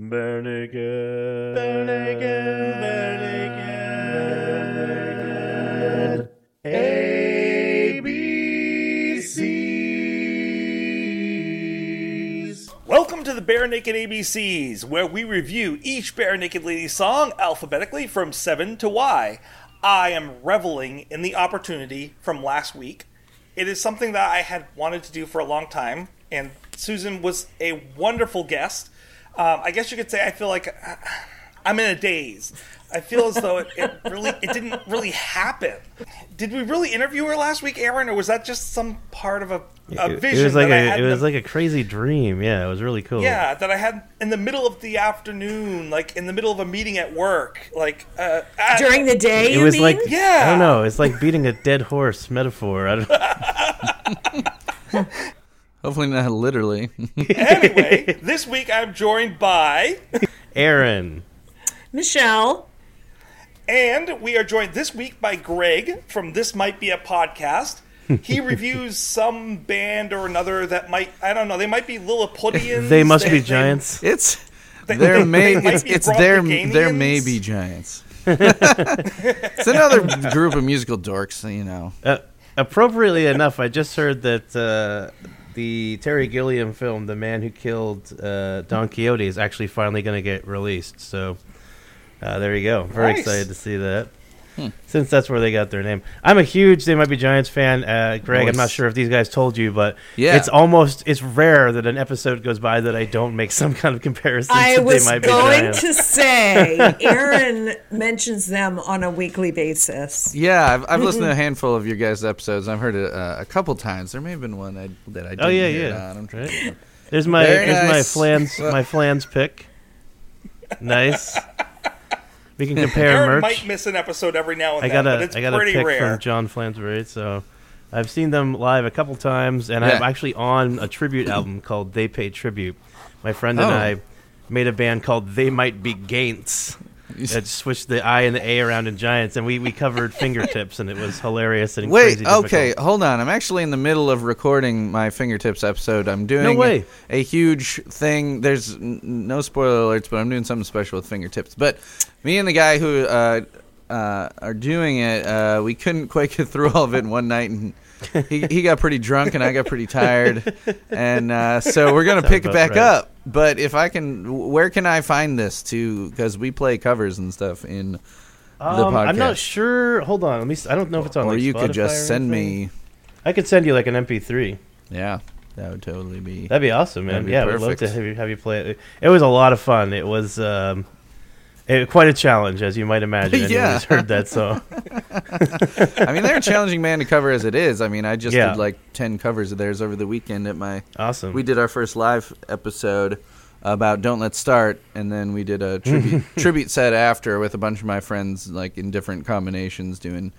Naked. Bare naked. ABCs. Welcome to the Bare Naked ABCs, where we review each Barenaked Lady song alphabetically from 7 to Y. I am reveling in the opportunity from last week. It is something that I had wanted to do for a long time, and Susan was a wonderful guest. Um, I guess you could say I feel like I'm in a daze. I feel as though it, it really it didn't really happen. Did we really interview her last week, Aaron, or was that just some part of a, a vision It was like that I a, had it was the- like a crazy dream. Yeah, it was really cool. yeah that I had in the middle of the afternoon, like in the middle of a meeting at work, like uh, I- During the day, It you was mean? like Yeah. I don't know. It's like beating a dead horse metaphor. I don't, Hopefully not literally. anyway, this week I'm joined by, Aaron. Michelle. and we are joined this week by Greg from This Might Be a Podcast. He reviews some band or another that might I don't know. They might be Lilliputians. They must be they- giants. It's They- there they may might it's, be it's there there may be giants. it's another group of musical dorks, you know. Uh, appropriately enough, I just heard that uh, the Terry Gilliam film, "The Man Who Killed uh, Don Quixote," is actually finally going to get released. So uh, there you go. Very Nice. excited to see that. Since that's where they got their name, I'm a huge "They Might Be Giants" fan. Uh, Greg, I'm not sure if these guys told you, but Yeah. it's almost it's rare that an episode goes by that I don't make some kind of comparison. I to was "They Might Be going Giants." to say, Aaron mentions them on a weekly basis. Yeah, I've, I've listened to a handful of your guys' episodes. I've heard it uh, a couple times. There may have been one I, that I didn't Oh yeah, hear it yeah. on. I'm trying Right. There's my Very there's my flans my flans pick. Nice. We can compare Aaron merch. might miss an episode every now and I then, got but a it's I got a pretty pick rare. from John Flansburgh, so I've seen them live a couple times, and I'm actually on a tribute album called They Pay Tribute. My friend and Oh. I made a band called They Might Be Gaints. That switched the I and the A around in Giants, and we, we covered fingertips, and it was hilarious and Wait, crazy difficult. okay, hold on. I'm actually in the middle of recording my fingertips episode. I'm doing No way. a huge thing. There's n- no spoiler alerts, but I'm doing something special with fingertips. But me and the guy who uh, uh, are doing it, uh, we couldn't quite get through all of it in one night, and he, he got pretty drunk, and I got pretty tired, and uh, so we're gonna Sounds pick it about back right. up. But if I can, where can I find this to? Because we play covers and stuff in the Um, I'm not sure. Hold on, let me. s- I don't know if it's on. or like, you could Spotify just send anything. me. I could send you like an MP3. Yeah, that would totally be. That'd be awesome, man. That'd be yeah, I'd love perfect. to have you, have you play it. It was a lot of fun. It was um, it, quite a challenge, as you might imagine. Anyone Yeah. who's heard that song. I mean, they're a challenging man to cover as it is. I mean, I just Yeah. did like ten covers of theirs over the weekend at my. Awesome. We did our first live episode about "Don't Let's Start," and then we did a tribute tribute set after with a bunch of my friends, like in different combinations, doing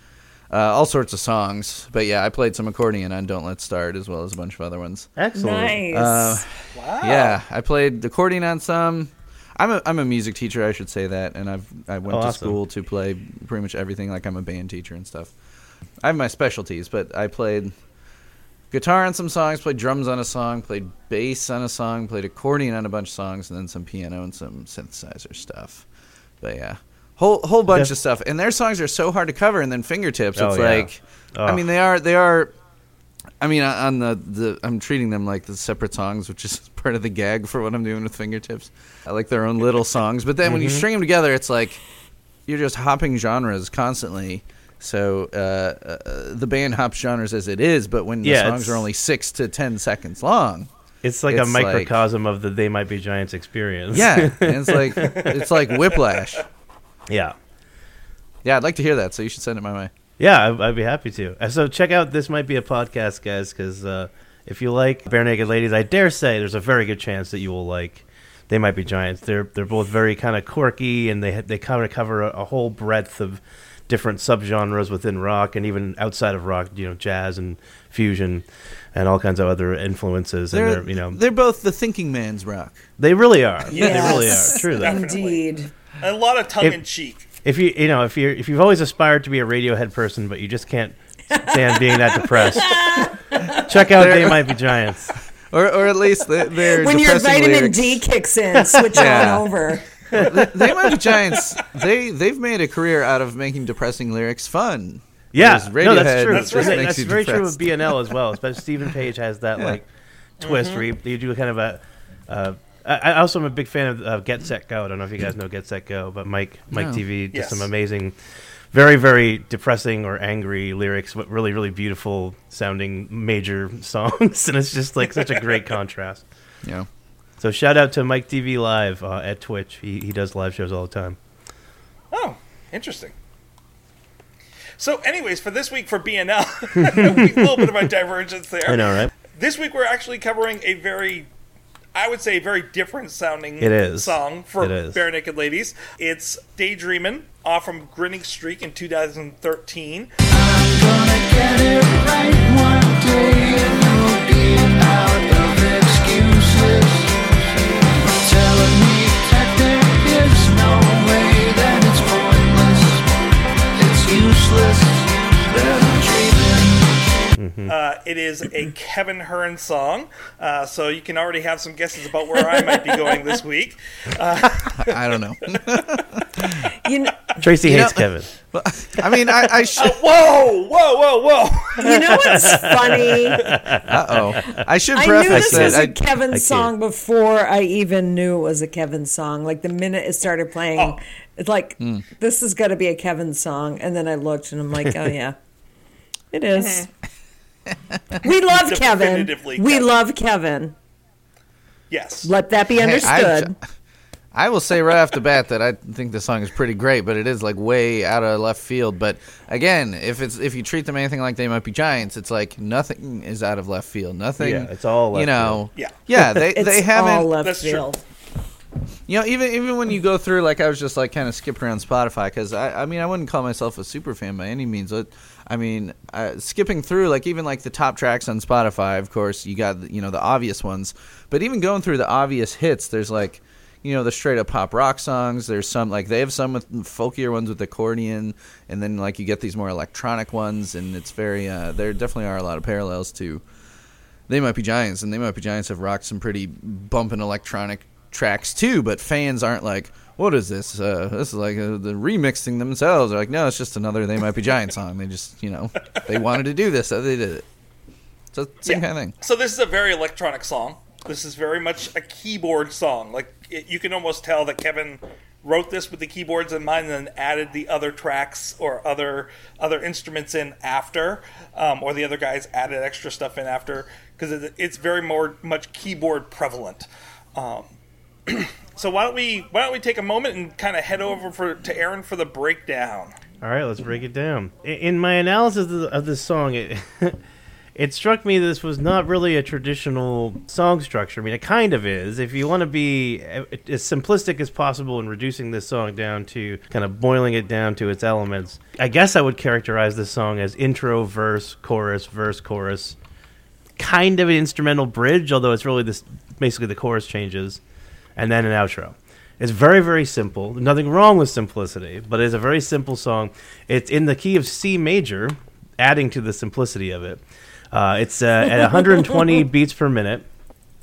uh, all sorts of songs. But yeah, I played some accordion on "Don't Let's Start" as well as a bunch of other ones. Excellent. Nice. Uh, wow. Yeah, I played accordion on some. I'm a I'm a music teacher, I should say that, and I've I went Oh, to awesome. school to play pretty much everything. Like I'm a band teacher and stuff. I have my specialties, but I played guitar on some songs, played drums on a song, played bass on a song, played accordion on a bunch of songs, and then some piano and some synthesizer stuff. But yeah, whole whole bunch Def- of stuff. And their songs are so hard to cover, and then fingertips. Oh, it's yeah. like, I Oh. mean, they are they are. I mean, on the, the I'm treating them like the separate songs, which is part of the gag for what I'm doing with fingertips. I like their own little songs, but then when Mm-hmm. you string them together, it's like you're just hopping genres constantly. So uh, uh, the band hops genres as it is, but when the Yeah, songs are only six to ten seconds long, It's like It's a like- microcosm of the "They Might Be Giants" experience. yeah, and it's like it's like whiplash. yeah, Yeah, I'd like to hear that, so you should send it my way. Yeah. I'd, I'd be happy to. So check out this might be a podcast, guys, because uh, if you like barenaked ladies, I dare say there's a very good chance that you will like. They might be giants. They're they're both very kind of quirky, and they they kind of cover a, a whole breadth of different subgenres within rock and even outside of rock. You know, jazz and fusion, and all kinds of other influences. and They're they're you know they're both the thinking man's rock. they really are. They really are. True that. Indeed. a lot of tongue in cheek. If you you know if you if you've always aspired to be a Radiohead person, but you just can't stand being that depressed, check out They Might Be Giants. or or at least they- they're when your vitamin lyrics. D kicks in, switch Yeah. on over. they might be giants. They they've made a career out of making depressing lyrics fun. Yeah, no, that's Radiohead true. That's That's, right. makes that's you very true depressed. with BNL as well. Especially Steven Page has that like twist where you, you do kind of a. Uh, I, I also am a big fan of uh, Get Set Go. I don't know if you guys know Get Set Go, but Mike Mike No. TV does Yes. some amazing, very very depressing or angry lyrics, but really really beautiful sounding major songs, and it's just like such a great contrast. You know. So shout out to Mike TV Live uh, at Twitch. He he does live shows all the time. Oh, interesting. So, anyways, for this week for BNL, a little bit of a divergence there. I know, right? This week we're actually covering a very, I would say, very different sounding It is. song for It is. Barenaked Ladies. It's Daydreamin' off from Grinning Streak in 2013. I'm. Uh, it is a Kevin Hearn song, uh, so you can already have some guesses about where I might be going this week. I don't know. You know, Tracy You hates know- Kevin. I mean, I, I should. Whoa, whoa, whoa, whoa! you know what's funny? Uh oh. I should I knew this that. was I, a Kevin can't. song before I even knew it was a Kevin song. Like the minute it started playing, Oh. it's like Hmm. this is got to be a Kevin song. And then I looked and I'm like, oh yeah, it is. We love Kevin. Definitively We love Kevin. Yes. Let that be Hey, I- understood. I will say right off the bat that I think the song is pretty great, but it is like way out of left field. But again, if it's if you treat them anything like they might be giants, it's like nothing is out of left field. Nothing. Yeah, it's all you left know. Yeah. Yeah, they it's they haven't. left That's true. You know, even even when you go through, like I was just like kind of skipping around Spotify because I, I mean I wouldn't call myself a super fan by any means. But, I mean, uh, skipping through like even like the top tracks on Spotify, of course you got you know the obvious ones, but even going through the obvious hits, there's like you know the straight up pop rock songs. There's some like they have some with folkier ones with accordion, and then like you get these more electronic ones, and it's very uh, there definitely are a lot of parallels to they might be giants, and they might be giants have rocked some pretty bumping electronic tracks too. But fans aren't like, "What is this? Uh, this is like uh, the remixing themselves." They're like, "No, it's just another They Might Be Giant song. They just, you know, they wanted to do this, so they did it." So same Yeah. kind of thing. So this is a very electronic song. This is very much a keyboard song. Like it, you can almost tell that Kevin wrote this with the keyboards in mind, and then added the other tracks or other other instruments in after, um, or the other guys added extra stuff in after because it, it's very more much keyboard prevalent. Um, so why don't we why don't we take a moment and kind of head over for to Aaron for the breakdown? All right, let's break it down. In my analysis of, this song, it, it struck me this was not really a traditional song structure. I mean, it kind of is. If you want to be as simplistic as possible in reducing this song down to kind of boiling it down to its elements, I guess I would characterize this song as intro, verse, chorus, verse, chorus. Kind of an instrumental bridge, although it's really this basically the chorus changes, and then an outro. It's very, very simple. Nothing wrong with simplicity, but it's a very simple song. It's in the key of C major, adding to the simplicity of it. Uh, it's uh, at 120 beats per minute.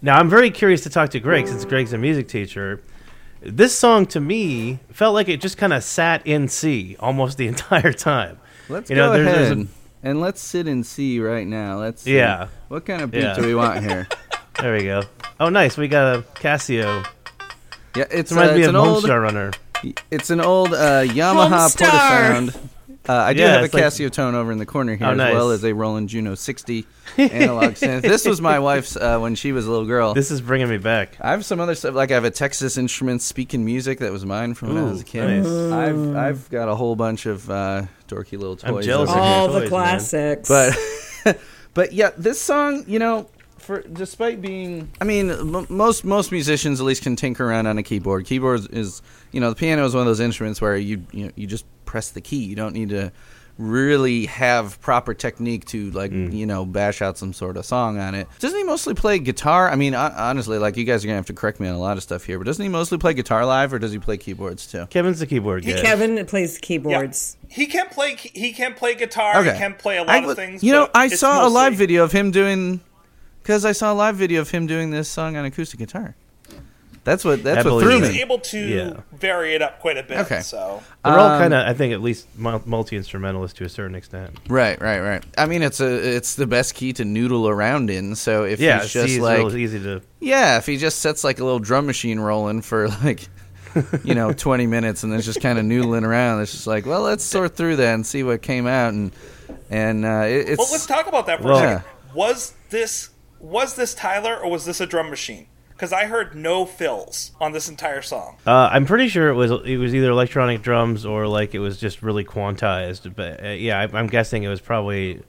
Now, I'm very curious to talk to Greg since Greg's a music teacher. This song to me felt like it just kind of sat in C almost the entire time. Let's You know, go there's- there's ahead and let's sit and see right now. Let's see. Yeah. What kind of beat Yeah. do we want here? There we go. Oh, nice. We got a Casio. Yeah, it's, It reminds uh, me it's of an old Homestar Runner. it's an old uh, Yamaha Homestar. Portasound. Uh, I do Yeah, have a it's like- Casio tone over in the corner here Oh, as nice. well as a Roland Juno 60 analog synth. This was my wife's uh, when she was a little girl. This is bringing me back. I have some other stuff like I have a Texas Instruments speaking music that was mine from when I was a kid. nice. I've I've got a whole bunch of uh, dorky little toys. I'm jealous over of here. All toys, the man. classics. but but yeah, this song, you know, for despite being, I mean, m- most most musicians at least can tinker around on a keyboard. Keyboard is, you know, the piano is one of those instruments where you you know, you just press the key. You don't need to really have proper technique to like mm. you know bash out some sort of song on it. Doesn't he mostly play guitar? I mean, honestly, like you guys are gonna have to correct me on a lot of stuff here, but doesn't he mostly play guitar live, or does he play keyboards too? Kevin's the keyboard guy. Kevin plays the Yeah. keyboards. He can't play. He can't play guitar. He can play a lot I of things. You know, I it's saw a live video of him doing Because I saw a live video of him doing this song on acoustic guitar. That's what that's I what threw it. He's me. able to Yeah. vary it up quite a bit. Okay. So They're all Um, kind of, I think, at least multi instrumentalists to a certain extent. Right, right, right. I mean, it's a it's the best key to noodle around in. So if Yeah, he's just is like real easy to. yeah, if he just sets like a little drum machine rolling for like you know twenty minutes and then just kind of noodling around, it's just like well, let's sort through that and see what came out and and uh, it, it's well, let's talk about that for Well- a second. Was this was this Tyler or was this a drum machine? Because I heard no fills on this entire song. Uh, I'm pretty sure it was it was either electronic drums or like it was just really quantized. But uh, yeah, I, I'm guessing it was probably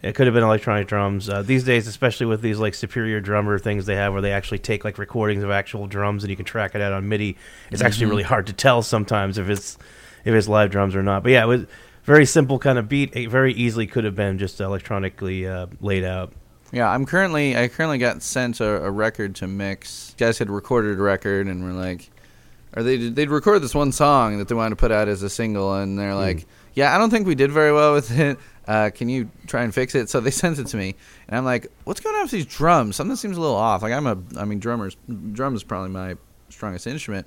it could have been electronic drums. Uh, these days, especially with these like superior drummer things they have, where they actually take like recordings of actual drums and you can track it out on MIDI. It's actually really hard to tell sometimes if it's if it's live drums or not. But yeah, it was very simple kind of beat. It very easily could have been just electronically uh, laid out. Yeah, I'm currently I currently got sent a, a record to mix. Guys had recorded a record and were like, or they they'd recorded this one song that they wanted to put out as a single, and they're like, yeah, I don't think we did very well with it. Uh, can you try and fix it? So they sent it to me, and I'm like, what's going on with these drums? Something seems a little off. Like I'm a, I mean, drummers, drums is probably my strongest instrument.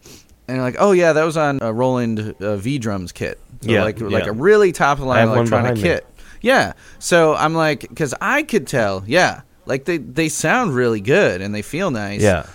And like, oh yeah, that was on a Roland uh, V drums kit. So Yeah, like like a really top of the line electronic kit. me. Yeah. So I'm like, because I could tell, yeah, like they they sound really good and they feel nice. Yeah,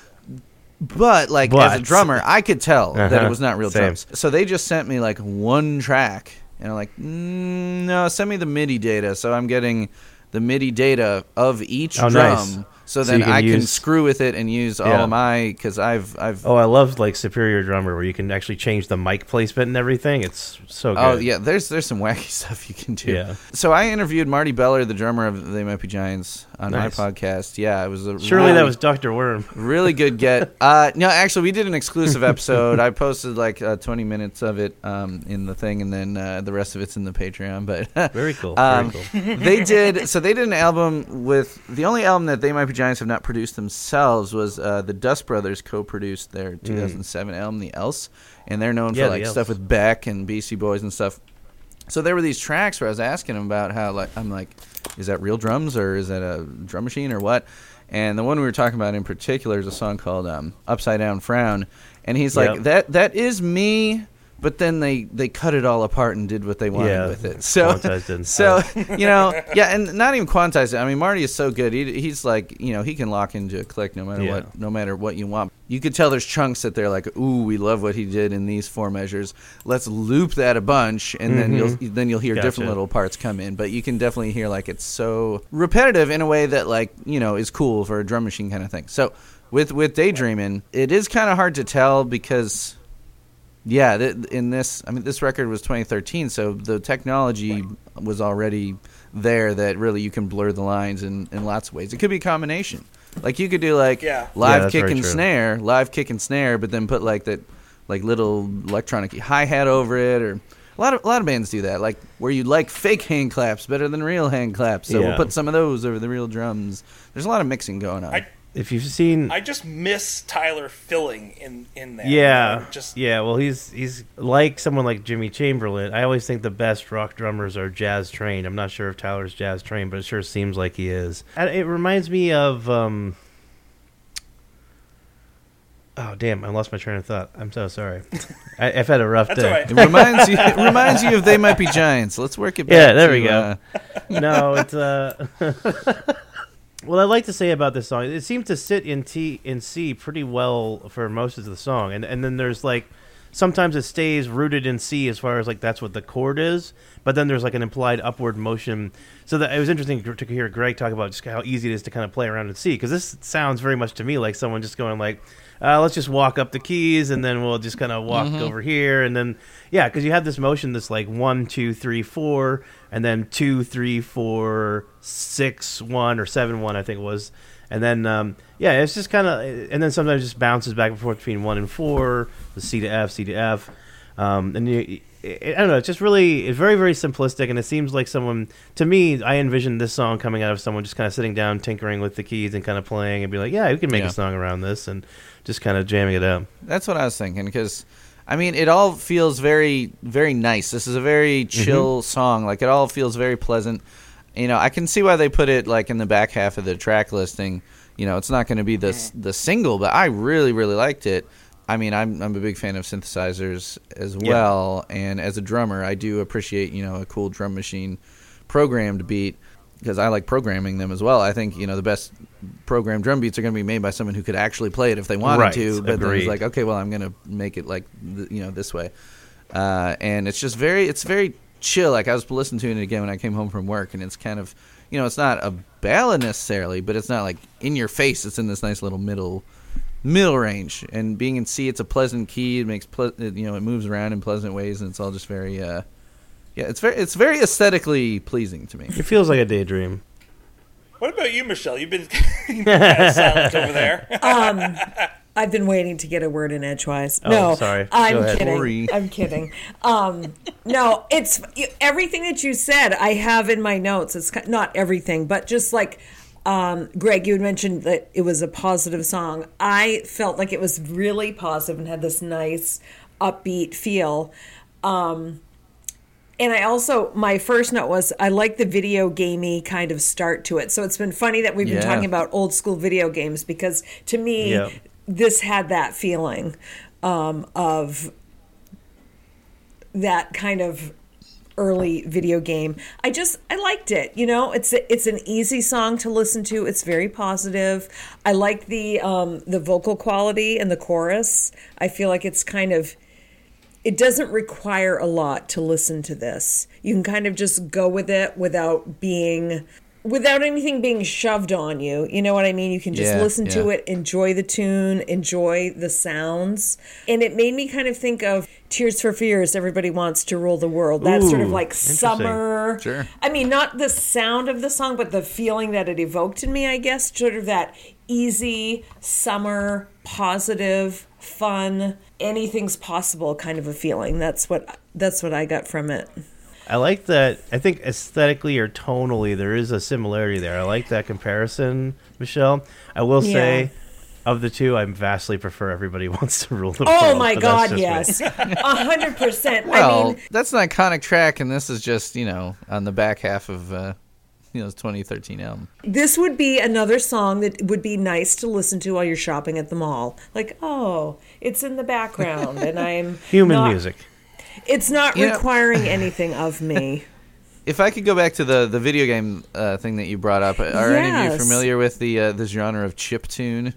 But like as a drummer, I could tell that it Uh-huh. was not real Same. drums. So they just sent me like one track, and I'm like, mm, no, send me the MIDI data. So I'm getting the MIDI data of each Oh, drum. nice. So So then can I can screw with it and use all of my because I've I've Oh, I love like Superior Drummer where you can actually change the mic placement and everything. It's so good. Oh yeah, there's there's some wacky stuff you can do. Yeah. So I interviewed Marty Beller, the drummer of They Might Be Giants, on Nice. my podcast. Yeah, it was a Surely really, that was Doctor Worm. really good get. Uh, no, actually, we did an exclusive episode. I posted like uh, 20 minutes of it um, in the thing, and then uh, the rest of it's in the Patreon. But Very cool. Um, Very cool. they did so they did an album with the only album that they might be giants have not produced themselves was uh, the dust brothers co-produced their 2007 album the else and they're known Mm. Yeah, for like stuff with beck and beastie boys and stuff. So there were these tracks where i was asking them about how like i'm like is that real drums or is that a drum machine or what? And the one we were talking about in particular is a song called um, upside down frown. And he's like that that is me but then they, they cut it all apart and did what they wanted Yeah, with it. So quantized so you know, yeah, and not even quantize it. I mean, Marty is so good. He, he's like, you know, he can lock into a click no matter Yeah. what, no matter what you want. You could tell there's chunks that they're like, ooh, we love what he did in these four measures. Let's loop that a bunch, and then you'll then you'll hear different little parts come in. But you can definitely hear like it's so repetitive in a way that like you know is cool for a drum machine kind of thing. So with with daydreaming, it is kind of hard to tell because yeah, th- in this, I mean, this record was 2013, so the technology was already there that really you can blur the lines in, in lots of ways. It could be a combination. Like you could do like Yeah. Yeah, live that's kick and true. snare, live kick and snare, but then put like that like little electronic hi hat over it, or a lot of a lot of bands do that. Like where you like fake hand claps better than real hand claps, so we'll put some of those over the real drums. There's a lot of mixing going on. I If you've seen, I just miss Tyler filling in in there. yeah, just yeah. Well, he's he's like someone like Jimmy Chamberlin. I always think the best rock drummers are jazz trained. I'm not sure if Tyler's jazz trained, but it sure seems like he is. And It reminds me of. Um, oh damn! I lost my train of thought. I'm so sorry. I, I've had a rough That's day. all right. it reminds you. It reminds you of they might be giants. Let's work it back. Yeah, there to, we go. uh, no, it's uh. what I like to say about this song, it seems to sit in T in C pretty well for most of the song, and and then there's like sometimes it stays rooted in C as far as like that's what the chord is, but then there's like an implied upward motion. So that it was interesting to hear Greg talk about just how easy it is to kind of play around in C because this sounds very much to me like someone just going like. Uh, let's just walk up the keys and then we'll just kind of walk over here and then yeah because you have this motion that's like one two three four and then two three four six one or seven one i think it was and then um, yeah it's just kind of and then sometimes it just bounces back and forth between one and four the c to f c to f um, and you, I don't know. It's just really, it's very, very simplistic, and it seems like someone. To me, I envisioned this song coming out of someone just kind of sitting down, tinkering with the keys, and kind of playing, and be like, "Yeah, we can make Yeah. a song around this," and just kind of jamming it out. That's what I was thinking because, I mean, it all feels very, very nice. This is a very chill song. Like it all feels very pleasant. you know, I can see why they put it like in the back half of the track listing. You know, it's not going to be the the single, but I really really liked it. I mean, I'm I'm a big fan of synthesizers as Yeah. well, and as a drummer, I do appreciate you know a cool drum machine programmed beat because I like programming them as well. I think you know the best programmed drum beats are going to be made by someone who could actually play it if they wanted Right, to. But then agreed. it's like, okay, well, I'm going to make it like th- you know this way, uh, and it's just very it's very chill. Like I was listening to it again when I came home from work, and it's kind of you know it's not a ballad necessarily, but it's not like in your face. It's in this nice little middle middle range, and being in C, it's a pleasant key. It makes ple- it, you know it moves around in pleasant ways, and it's all just very. Uh, yeah, it's very it's very aesthetically pleasing to me. It feels like a daydream. What about you, Michelle? You've been kind of silent over there. Um, I've been waiting to get a word in edgewise. Oh, no, sorry. I'm kidding. Sorry. I'm kidding. Um, no, it's everything that you said. I have in my notes. It's not everything, but just like um, Greg, you had mentioned that it was a positive song. I felt like it was really positive and had this nice upbeat feel. Um, and I also my first note was I like the video gamey kind of start to it. So it's been funny that we've been talking about old school video games because to me Yeah. This had that feeling um, of that kind of early video game. I just I liked it. You know, it's a, it's an easy song to listen to. It's very positive. I like the um, the vocal quality and the chorus. I feel like it's kind of it doesn't require a lot to listen to this. You can kind of just go with it without being without anything being shoved on you. You know what I mean? You can just Yeah, listen to it, enjoy the tune, enjoy the sounds. And it made me kind of think of Tears for Fears, Everybody Wants to Rule the World. That sort of like summer. Sure. I mean, not the sound of the song, but the feeling that it evoked in me, I guess. Sort of that easy, summer, positive, fun, anything's possible kind of a feeling. That's what that's what I got from it. I like that. I think aesthetically or tonally, there is a similarity there. I like that comparison, Michelle. I will say, Yeah. of the two, I vastly prefer Everybody Wants to Rule the World. Oh my God, yes, a hundred percent. Well, I mean, that's an iconic track, and this is just you know on the back half of uh, you know his 2013 album. this would be another song that would be nice to listen to while you're shopping at the mall. Like, oh, it's in the background, and I'm Human not- music. It's not You know- requiring anything of me. If I could go back to the the video game uh, thing that you brought up, are any of you familiar with the uh, the genre of chip tune?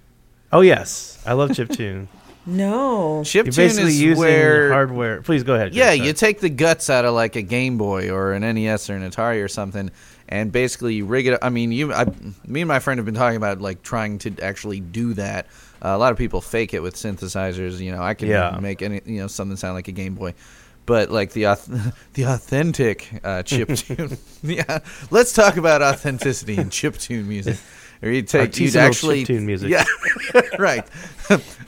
Oh yes, I love chiptune. No. Chip You're tune basically is using where hardware. Please go ahead. Yeah, Greg, sorry. you take the guts out of like a Game Boy or an NES or an Atari or something, and basically you rig it. Up. I mean, you, I, me and my friend have been talking about like trying to actually do that. Uh, a lot of people fake it with synthesizers. You know, I can Yeah. make any you know something sound like a Game Boy, but like the the authentic uh, chip tune. yeah, let's talk about authenticity in chip tune music. Or you take you'd actually chiptune music. Yeah, right.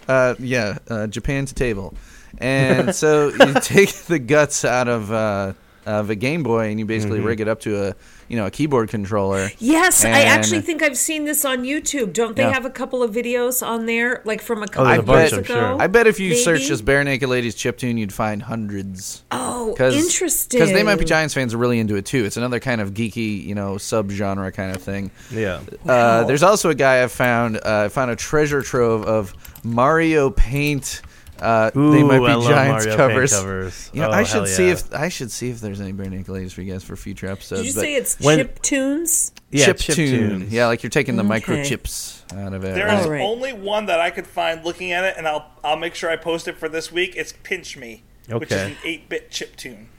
uh, yeah, uh, Japan to table, and so you take the guts out of uh, of a Game Boy and you basically Mm-hmm. rig it up to a you know a keyboard controller. Yes, I actually think I've seen this on YouTube. Don't they Yeah. have a couple of videos on there, like from a couple there's a of bunch, years I'm ago? sure. I bet if you search maybe? just barenaked ladies chiptune, you'd find hundreds. Oh, Cause, interesting. Because they might be Giants fans are really into it too. It's another kind of geeky, you know, subgenre kind of thing. Yeah. Uh, there's also a guy I found. Uh, I found a treasure trove of Mario Paint. Uh, they might be I Giants covers. covers. You know, Oh, I hell should see if I should see if there's any barenaked ladies for you guys for future episodes. Did you but say it's when- chip tunes? yeah, chip, chip tune? tunes. Yeah, like you're taking the Okay. microchips out of it. There right? is right. only one that I could find looking at it, and I'll I'll make sure I post it for this week. It's Pinch Me, which is Okay. an eight-bit chip tune.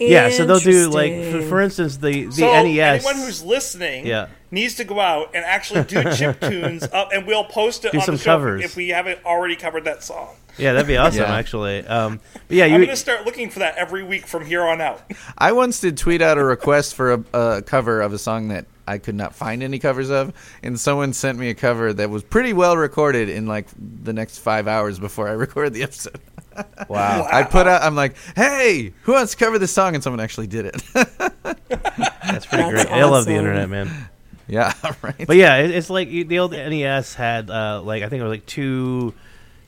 Yeah, so they'll do like, for, for instance, the the So NES. anyone who's listening Yeah. Needs to go out and actually do chip tunes up, and we'll post it Do on some the show covers. if we haven't already covered that song. yeah, that'd be awesome, Yeah. actually. Um, but yeah, I'm going to start looking for that every week from here on out. I once did tweet out a request for a, a cover of a song that I could not find any covers of, and someone sent me a cover that was pretty well recorded in like the next five hours before I recorded the episode. wow. I put out, I'm like, hey, who wants to cover this song? And someone actually did it. That's pretty That's great. I love the internet, man. yeah, right. But yeah, it, it's like the old NES had uh, like I think it was like two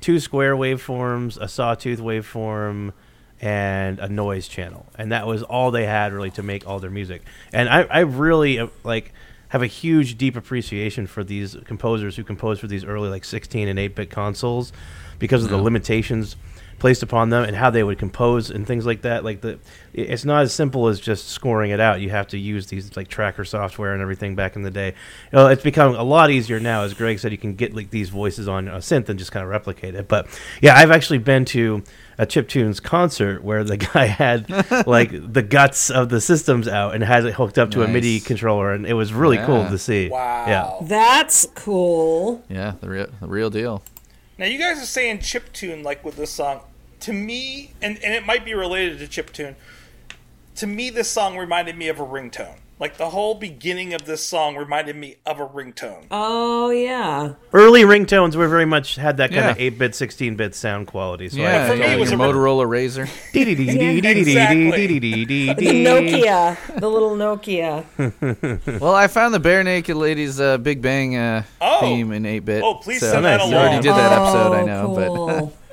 two square waveforms, a sawtooth waveform, and a noise channel, and that was all they had really to make all their music. And I, I really uh, like have a huge, deep appreciation for these composers who composed for these early like 16 and 8 bit consoles because of the limitations placed upon them and how they would compose and things like that. Like the, it's not as simple as just scoring it out. You have to use these like tracker software and everything back in the day. You know, it's become a lot easier now. As Greg said, you can get like these voices on a synth and just kind of replicate it. But yeah, I've actually been to a Chip Tunes concert where the guy had like the guts of the systems out and had it hooked up to a MIDI controller, and it was really cool to see. Wow. Yeah. That's cool. Yeah, the real the real deal. Now you guys are saying chip tune like with this song. To me, and, and it might be related to chiptune. To me, this song reminded me of a ringtone. Like the whole beginning of this song reminded me of a ringtone. Oh yeah. Early ringtones were very much had that kind of Yeah. 8 bit, 16 bit sound quality. So Yeah, for me, it was your a- Motorola RAZR. The The Nokia, the little Nokia. Well, I found the Barenaked Ladies uh, Big Bang uh, Oh. theme in 8 bit. Oh, please so send that along. You already did that episode, I Oh, know, but cool.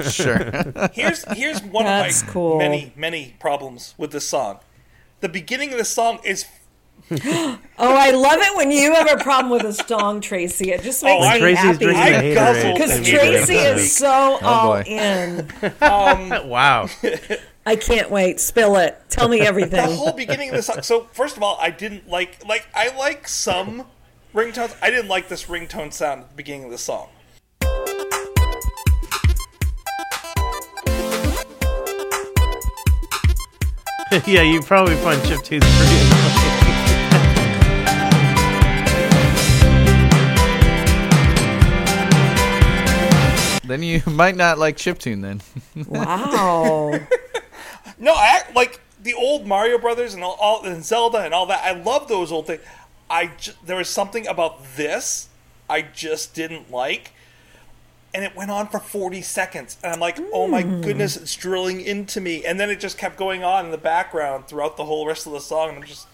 sure. Here's here's one That's of my cool. many many problems with this song. The beginning of the song is Oh, I love it when you have a problem with a song, Tracy. It just makes Oh, me Tracy's happy. I the hater guzzled ale. the Because Tracy is so oh, all boy. in. Um, wow. I can't wait. Spill it. Tell me everything. the whole beginning of the song. So first of all, I didn't like like I like some ringtones. I didn't like this ringtone sound at the beginning of the song. yeah, you probably find chiptunes pretty annoying. then you might not like chiptune then. Wow. No, I like the old Mario Brothers and all, all and Zelda and all that. I love those old things. I there was something about this I just didn't like, and it went on for forty seconds, and I'm like, oh my hmm. goodness, it's drilling into me, and then it just kept going on in the background throughout the whole rest of the song, and I'm just,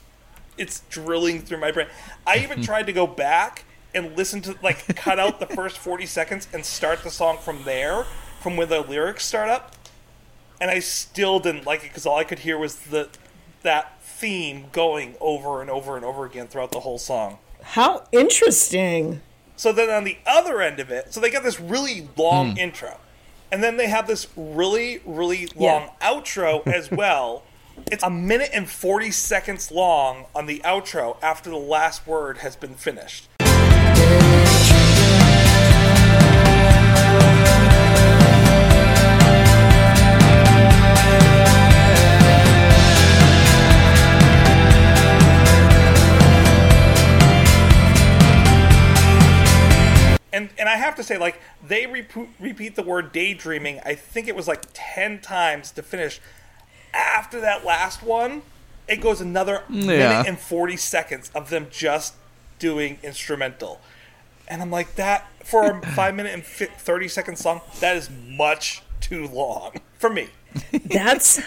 it's drilling through my brain. I even mm-hmm. tried to go back and listen to like cut out the first forty seconds and start the song from there, from where the lyrics start up and I still didn't like it because all I could hear was the that theme going over and over and over again throughout the whole song. How interesting. So then on the other end of it, so they got this really long hmm. intro, and then they have this really really long outro as well. It's a minute and forty seconds long on the outro after the last word has been finished. They repu- repeat the word daydreaming. I think it was like ten times to finish. After that last one, it goes another Yeah. minute and forty seconds of them just doing instrumental. And I'm like, that for a five minute and fi- thirty second song, that is much too long for me. That's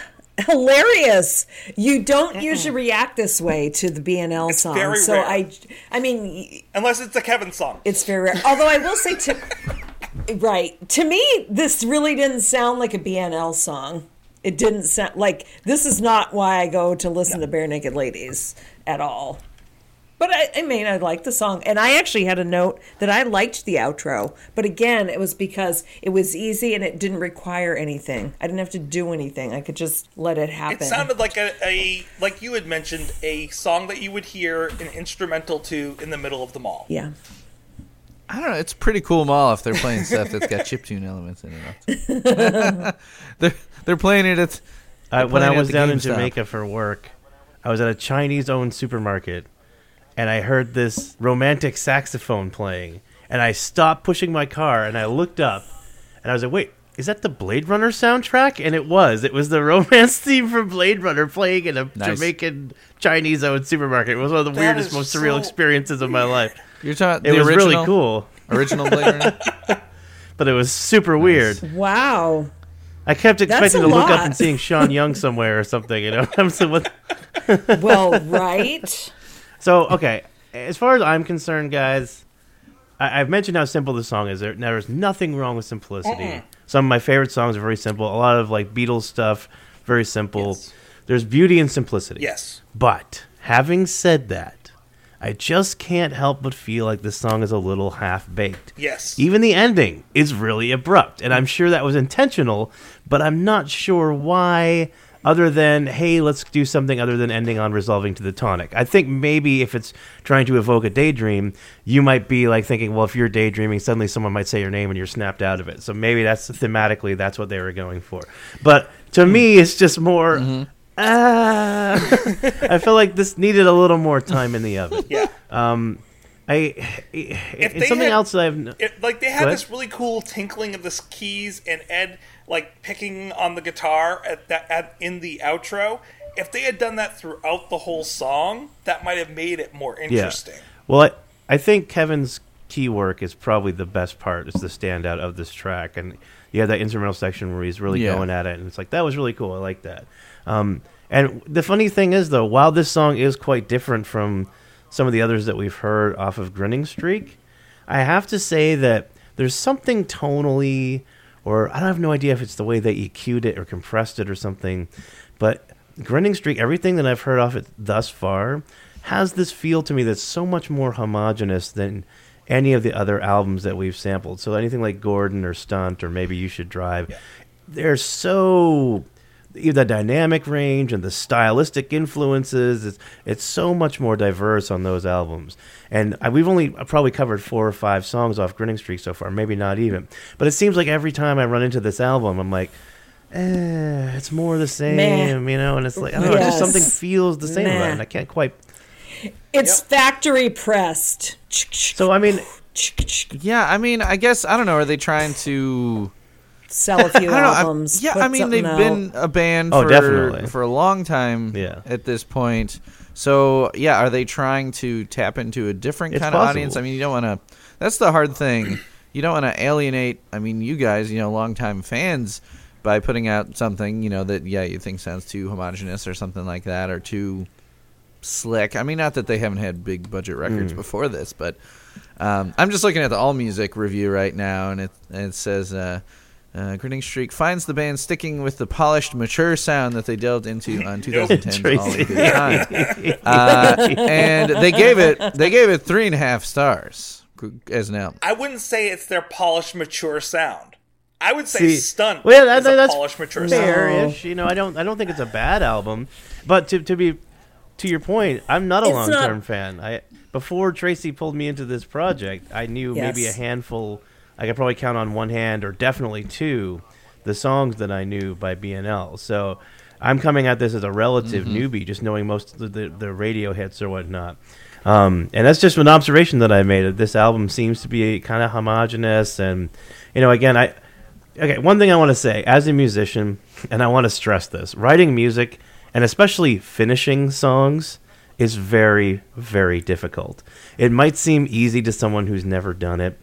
hilarious. You don't usually react this way to the BNL It's song. very so rare. I I mean Unless it's a Kevin song. it's very rare. Although I will say to right, to me this really didn't sound like a BNL song. It didn't sound like this is not why I go to listen to Barenaked Ladies at all. But I, I mean, I like the song, and I actually had a note that I liked the outro. But again, it was because it was easy and it didn't require anything. I didn't have to do anything. I could just let it happen. It sounded like a, a like you had mentioned a song that you would hear an instrumental to in the middle of the mall. yeah. I don't know. It's a pretty cool mall if they're playing stuff that's got chiptune elements in it. they're they're playing it at I, when I was down in Jamaica for work, I was at a Chinese-owned supermarket, and I heard this romantic saxophone playing, and I stopped pushing my car, and I looked up, and I was like, "Wait, is that the Blade Runner soundtrack?" And it was. It was the romance theme from Blade Runner playing in a Nice. Jamaican Chinese-owned supermarket. It was one of the That weirdest, is most surreal so experiences of my life. You're talking. It the was original, really cool. Original Blade Runner. but it was super weird. Wow. I kept expecting a to look up and seeing Sean Young somewhere or something. You know, I'm so what. Well, right. So okay, as far as I'm concerned, guys, I, I've mentioned how simple the song is. There, there's nothing wrong with simplicity. Some of my favorite songs are very simple. A lot of like Beatles stuff, very simple. Yes. There's beauty in simplicity. Yes. But having said that, I just can't help but feel like this song is a little half baked. Yes. Even the ending is really abrupt, and I'm sure that was intentional, but I'm not sure why. Other than hey, let's do something other than ending on resolving to the tonic. I think maybe if it's trying to evoke a daydream, you might be like thinking, well, if you're daydreaming, suddenly someone might say your name and you're snapped out of it. So maybe that's thematically that's what they were going for. But to me, it's just more. Mm-hmm. Ah, I feel like this needed a little more time in the oven. Yeah. Um, I it's something had- else that I've n- It, like they Go had this really cool tinkling of the keys and Ed like picking on the guitar at that at, in the outro. If they had done that throughout the whole song, that might have made it more interesting. Well, I, I think Kevin's key work is probably the best part. It's the standout of this track, and you have that instrumental section where he's really Yeah. going at it, and it's like that was really cool. I like that. Um, and the funny thing is, though, while this song is quite different from some of the others that we've heard off of Grinning Streak, I have to say that there's something tonally, or I don't have no idea if it's the way they EQ'd it or compressed it or something, but Grinning Streak, everything that I've heard off it thus far, has this feel to me that's so much more homogenous than any of the other albums that we've sampled. So anything like Gordon or Stunt or maybe You Should Drive, they're so the dynamic range and the stylistic influences it's, it's so much more diverse on those albums and I, we've only probably covered four or five songs off grinning streak so far maybe not even but it seems like every time i run into this album i'm like eh, it's more the same Meh. you know and it's like i don't know just something feels the same about it and i can't quite It's Yep. factory pressed. so i mean Yeah, I mean, I guess I don't know. Are they trying to? Sell a few I don't know. Albums. yeah, put I mean, they've something been a band Oh, for definitely. for a long time. Yeah. At this point, so yeah, are they trying to tap into a different It's kind of possible. audience? I mean, you don't want to. That's the hard thing. You don't want to alienate. I mean, you guys, you know, longtime fans, by putting out something, you know, that yeah, you think sounds too homogenous or something like that, or too slick. I mean, not that they haven't had big budget records before this, but um, I'm just looking at the All Music review right now, and it and it says. Uh, uh, Grinning Streak finds the band sticking with the polished, mature sound that they delved into on 2010's All in Good Time, uh, and they gave it they gave it three and a half stars as an album. I wouldn't say it's their polished, mature sound. I would say See, Stunt well, yeah, that, is a that's polished, mature sound. fair-ish. You know, I don't, I don't think it's a bad album, but to to be, to your point, I'm not a long-term not- fan. I before Tracy pulled me into this project, I knew maybe a Yes. handful. I could probably count on one hand, or definitely two, the songs that I knew by BNL. So I'm coming at this as a relative newbie, just knowing most of the, the radio hits or whatnot. Um, and that's just an observation that I made. This album seems to be kind of homogenous, and you know, again, I okay. One thing I want to say as a musician, and I want to stress this: writing music, and especially finishing songs, is very, very difficult. It might seem easy to someone who's never done it,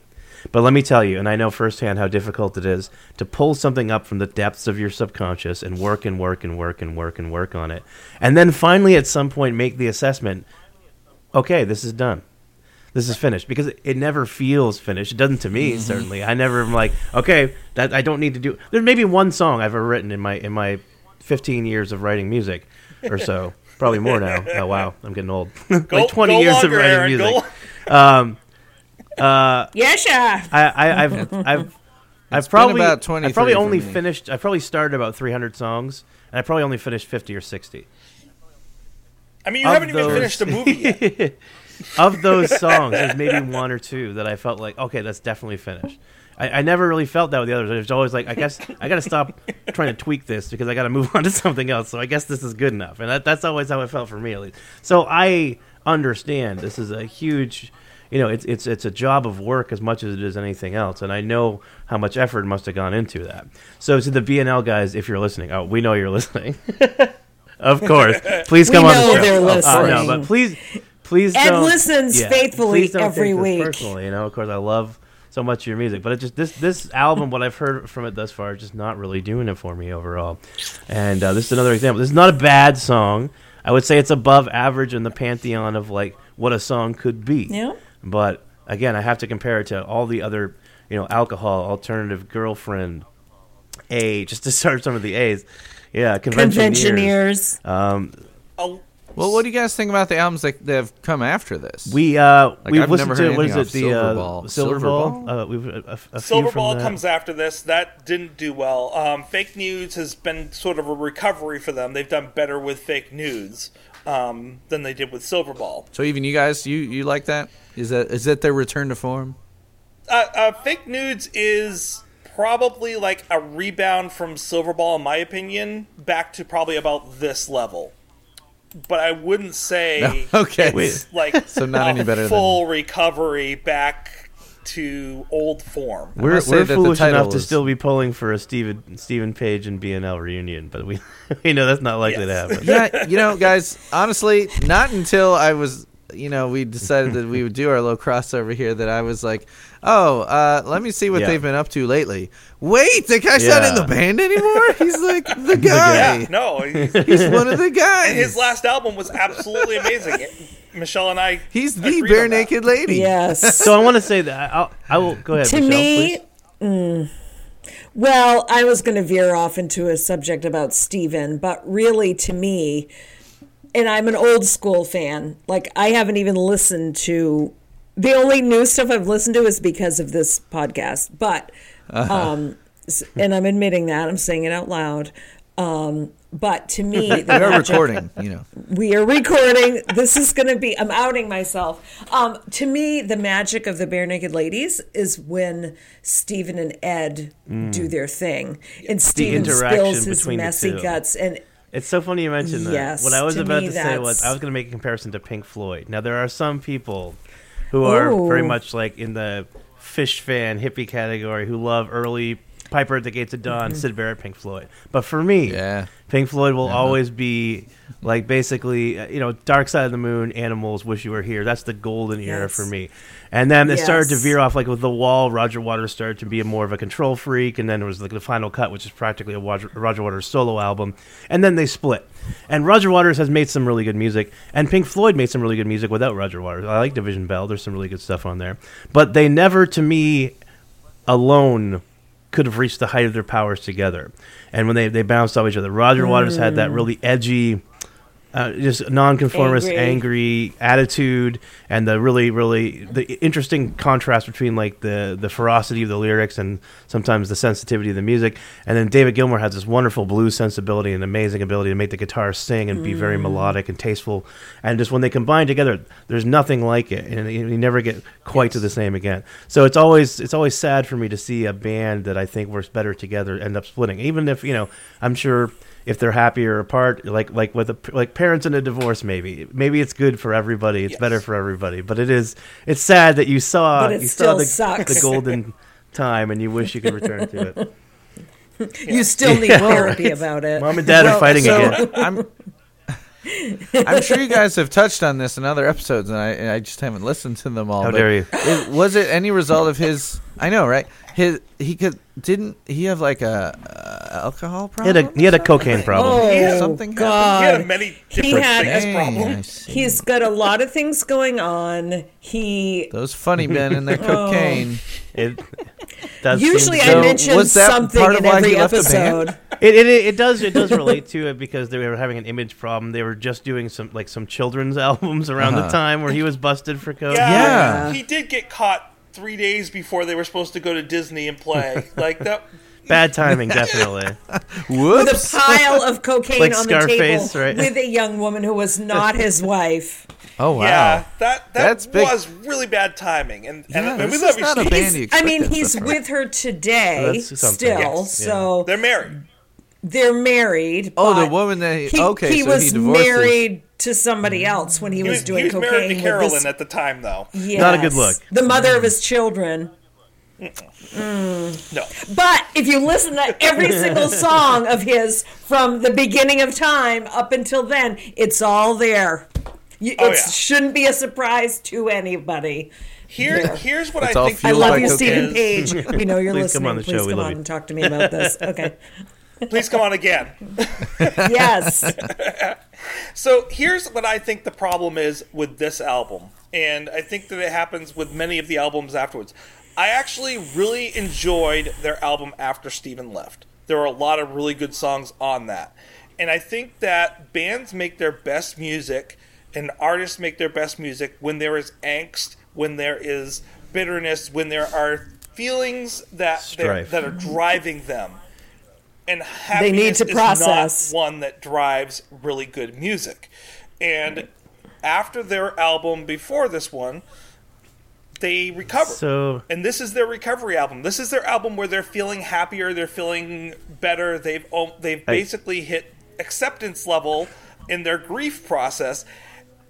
but let me tell you, and I know firsthand how difficult it is to pull something up from the depths of your subconscious and work and work and work and work and work on it. And then finally, at some point, make the assessment okay, this is done. This is finished because it- it never feels finished. It doesn't to me, certainly. I never am like, okay, that I don't need to do. There may be one song I've ever written in my in my 15 years of writing music, or so. Probably more now. Oh wow, I'm getting old. Go, like 20 go years longer, of writing Aaron, music. Go, Um, uh, Yes, yeah. I, I, I've, I've, I've been probably, about 23 I probably only finished. I probably started about 300 songs, and I probably only finished 50 or 60. I mean, you Of haven't even finished the movie yet. of those songs, there's maybe one or two that I felt like, okay, that's definitely finished. I, I never really felt that with the others. It was always like, I guess I got to stop trying to tweak this because I got to move on to something else. So I guess this is good enough, and that, that's always how it felt for me, at least. So I understand this is a huge, you know, it's it's it's a job of work as much as it is anything else, and I know how much effort must have gone into that. So to the BNL guys, if you're listening, oh, we know you're listening. of course, please come on the show. they're Uh, no, listening. but please, please Ed don't. listens faithfully please don't every week. Personally, you know, of course, I love so much of your music. But it just this this album, what I've heard from it thus far, is just not really doing it for me overall. And uh, this is another example. This is not a bad song. I would say it's above average in the pantheon of like what a song could be. Yeah. But again, I have to compare it to all the other, you know, alcohol, alternative girlfriend, A, just to start some of the A's. Yeah, conventioneers. Conventioneers. Um, Oh, Well, what do you guys think about the albums that, that have come after this? we uh, Like, we've I've listened never heard to what is anything it off the Silver uh, Ball. Silver Silver Ball? Ball? Uh, we've a, a, a few Silver from Ball that. comes after this. That didn't do well. Um, Fake Nudes has been sort of a recovery for them. They've done better with Fake Nudes um, than they did with Silver Ball. so even you guys, you you like that? Is that is that their return to form? Uh, uh, fake nudes is probably like a rebound from Silver Ball, in my opinion, back to probably about this level. But I wouldn't say Okay. it's like So not a any better than- full recovery back to old form. We're, we're that foolish title enough to is- still be pulling for a Steven Steven Page and BNL reunion, but we we know that's not likely Yes. to happen. yeah, you know, guys, honestly, not until I was, you know, we decided that we would do our little crossover here that I was like, oh, uh, let me see what Yeah. they've been up to lately. Wait, the guy's not in the band anymore? He's like the guy. Yeah, no, he's, He's one of the guys. and his last album was absolutely amazing. Michelle and I, He's the Barenaked Lady. Yes. So I want to say that I'll, I will go ahead. to Michelle, me, mm, well, I was going to veer off into a subject about Steven, but really to me, and I'm an old school fan, like I haven't even listened to the only new stuff I've listened to is because of this podcast. But, um, and I'm admitting that, I'm saying it out loud. Um, but to me, We are magic- recording, you know. we are recording. This is going to be. I'm outing myself. Um, to me, the magic of the Barenaked Ladies is when Steven and Ed do their thing, and Steven interaction spills his messy guts. And It's so funny you mentioned that. Yes, what I was to about to say was I was going to make a comparison to Pink Floyd. Now there are some people who are very much like in the Phish fan hippie category who love early Piper at the Gates of Mm-hmm. Dawn, Syd Barrett, Pink Floyd. But for me, Yeah. Pink Floyd will always be like basically, uh, you know, Dark Side of the Moon, Animals, Wish You Were Here. That's the golden era for me. And then it started to veer off like with The Wall. Roger Waters started to be more of a control freak, and then it was like the Final Cut, which is practically a Roger, Roger Waters solo album. And then they split. And Roger Waters has made some really good music, and Pink Floyd made some really good music without Roger Waters. I like Division Bell. There's some really good stuff on there, but they never, to me, alone could have reached the height of their powers together. And when they, they bounced off each other, Roger Waters had that mm. really edgy, uh, just nonconformist, Angry. angry. attitude, and the really, really the interesting contrast between like the the ferocity of the lyrics and sometimes the sensitivity of the music. And then David Gilmour has this wonderful blues sensibility and amazing ability to make the guitar sing and be very melodic and tasteful. And just when they combine together, there's nothing like it, and you you never get quite to the same again. So it's always it's always sad for me to see a band that I think works better together end up splitting. Even if you know, I'm sure if they're happier apart, like like with a, like parents in a divorce, maybe maybe it's good for everybody. It's Yes. better for everybody. But it is it's sad that you saw you saw the, the golden time and you wish you could return to it. you still need therapy about it. Mom and dad are fighting so again. I'm I'm sure you guys have touched on this in other episodes, and I, and I just haven't listened to them all. How dare you. It, was it any result of his? I know, right? His he could didn't he have like a uh, alcohol He problem? had a he had a cocaine problem. Oh Yeah, something God! he had many different had- things Dang, problem. He's got a lot of things going on. He Those funny men and their cocaine. It does usually seem I So, mention was that something part of in every he left the band? episode. It, it it does it does relate to it because they were having an image problem. They were just doing some like some children's albums around the Uh-huh. time where he was busted for coke. Yeah, Yeah. he did get caught three days before they were supposed to go to Disney and play. like that. Bad timing, definitely. Whoops. With a pile of cocaine Like on Scarface, the table right? with a young woman who was not his wife. Oh wow. Yeah, that that That's big. was really bad timing, and and, Yeah, and we this love is not a you. band you I mean, he's so far. with her today That's something. still, Yes. so They're married. they're married. Oh, the woman that he, okay, he so was he divorced his- married to somebody mm-hmm. else when he, He was, was, doing he was cocaine. married to Carolyn this- at the time, though. Yes. Not a good look. The mother of his children. No, But if you listen to every single song of his from the beginning of time up until then, it's all there. Oh, it Oh, yeah. shouldn't be a surprise to anybody. Here, There. here's what It's I think. I love by you, cocaine. Steven Page. We know you're Please come listening. on the Please show. We come love on you. and talk to me about this. Okay. Please come on again. Yes. So here's what I think the problem is with this album, and I think that it happens with many of the albums afterwards. I actually really enjoyed their album after Steven left. There were a lot of really good songs on that. And I think that bands make their best music and artists make their best music when there is angst, when there is bitterness, when there are feelings that that are driving them and They need happiness to is process. not one that drives really good music. And after their album before this one, they recover. So and this is their recovery album. This is their album where they're feeling happier, they're feeling better. They've oh, they've I- basically hit acceptance level in their grief process.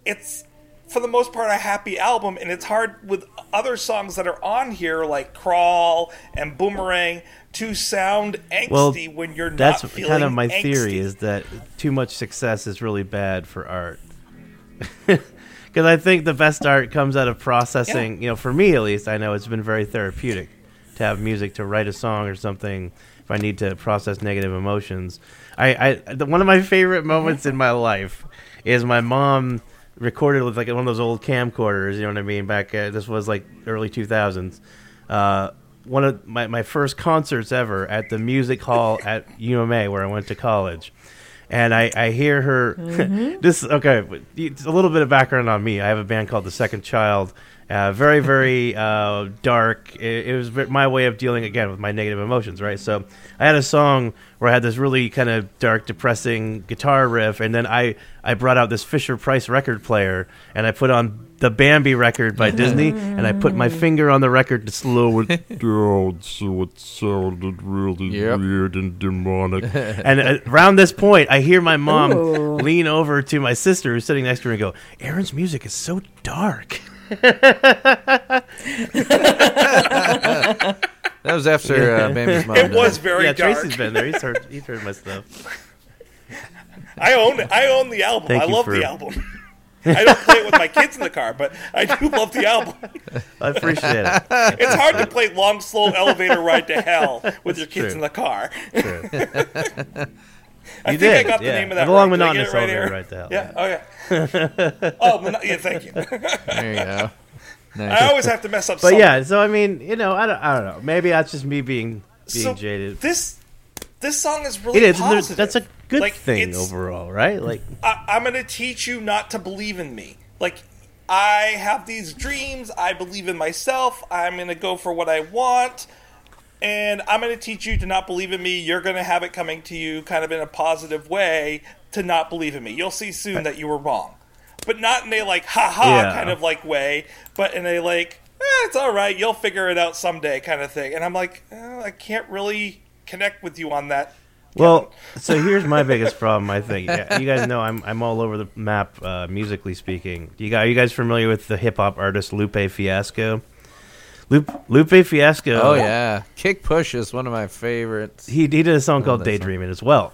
It's for the most part a happy album and it's hard with other songs that are on here like Crawl and Boomerang to sound angsty well, when you're that's not feeling kind of my angsty. theory is that too much success is really bad for art. Because I think the best art comes out of processing. You know, for me at least, I know it's been very therapeutic to have music to write a song or something. If I need to process negative emotions, I, I the, one of my favorite moments in my life is my mom recorded with like one of those old camcorders. You know what I mean? Back uh, this was like early two thousands. Uh, one of my, my first concerts ever at the music hall at UMA where I went to college. And I, I hear her. Mm-hmm. this okay. It's a little bit of background on me. I have a band called The Second Child. Uh, very very uh, dark. It, it was my way of dealing again with my negative emotions. Right. So I had a song where I had this really kind of dark, depressing guitar riff, and then I I brought out this Fisher Price record player, and I put on the Bambi record by Disney, and I put my finger on the record to slow it down so it sounded really Yep. weird and demonic. and uh, around this point, I hear my mom Ooh. lean over to my sister who's sitting next to her and go, "Aaron's music is so dark." That was after uh, Bambi's mom. It died. was very yeah, dark. Tracy's been there. He's heard, he's heard my stuff. I own I own the album. Thank I love for- the album. I don't play it with my kids in the car, but I do love the album. I appreciate it. It's hard to play long, slow elevator ride to hell with your kids true. in the car. Sure. I You think I did, got the name of that. The long right. Did monotonous get it elevator Aaron? ride to Yeah. Oh, okay. oh, mono- yeah. Thank you. There you go. I always have to mess up. But something. yeah, so I mean, you know, I don't, I don't know. Maybe that's just me being being So jaded. This this song is really It is. positive. That's a good Like, thing overall, right? Like, I, I'm going to teach you not to believe in me. Like, I have these dreams. I believe in myself. I'm going to go for what I want. And I'm going to teach you to not believe in me. You're going to have it coming to you kind of in a positive way to not believe in me. You'll see soon that you were wrong. But not in a like, ha ha Yeah. kind of like way, but in a like, eh, it's all right. You'll figure it out someday kind of thing. And I'm like, eh, I can't really connect with you on that. well, so here's my biggest problem. I think Yeah, you guys know I'm I'm all over the map uh, musically speaking. You guys, are you guys familiar with the hip hop artist Lupe Fiasco? Lupe, Lupe Fiasco. Oh yeah, Kick Push is one of my favorites. he, he did a song called that song. Daydreaming as well.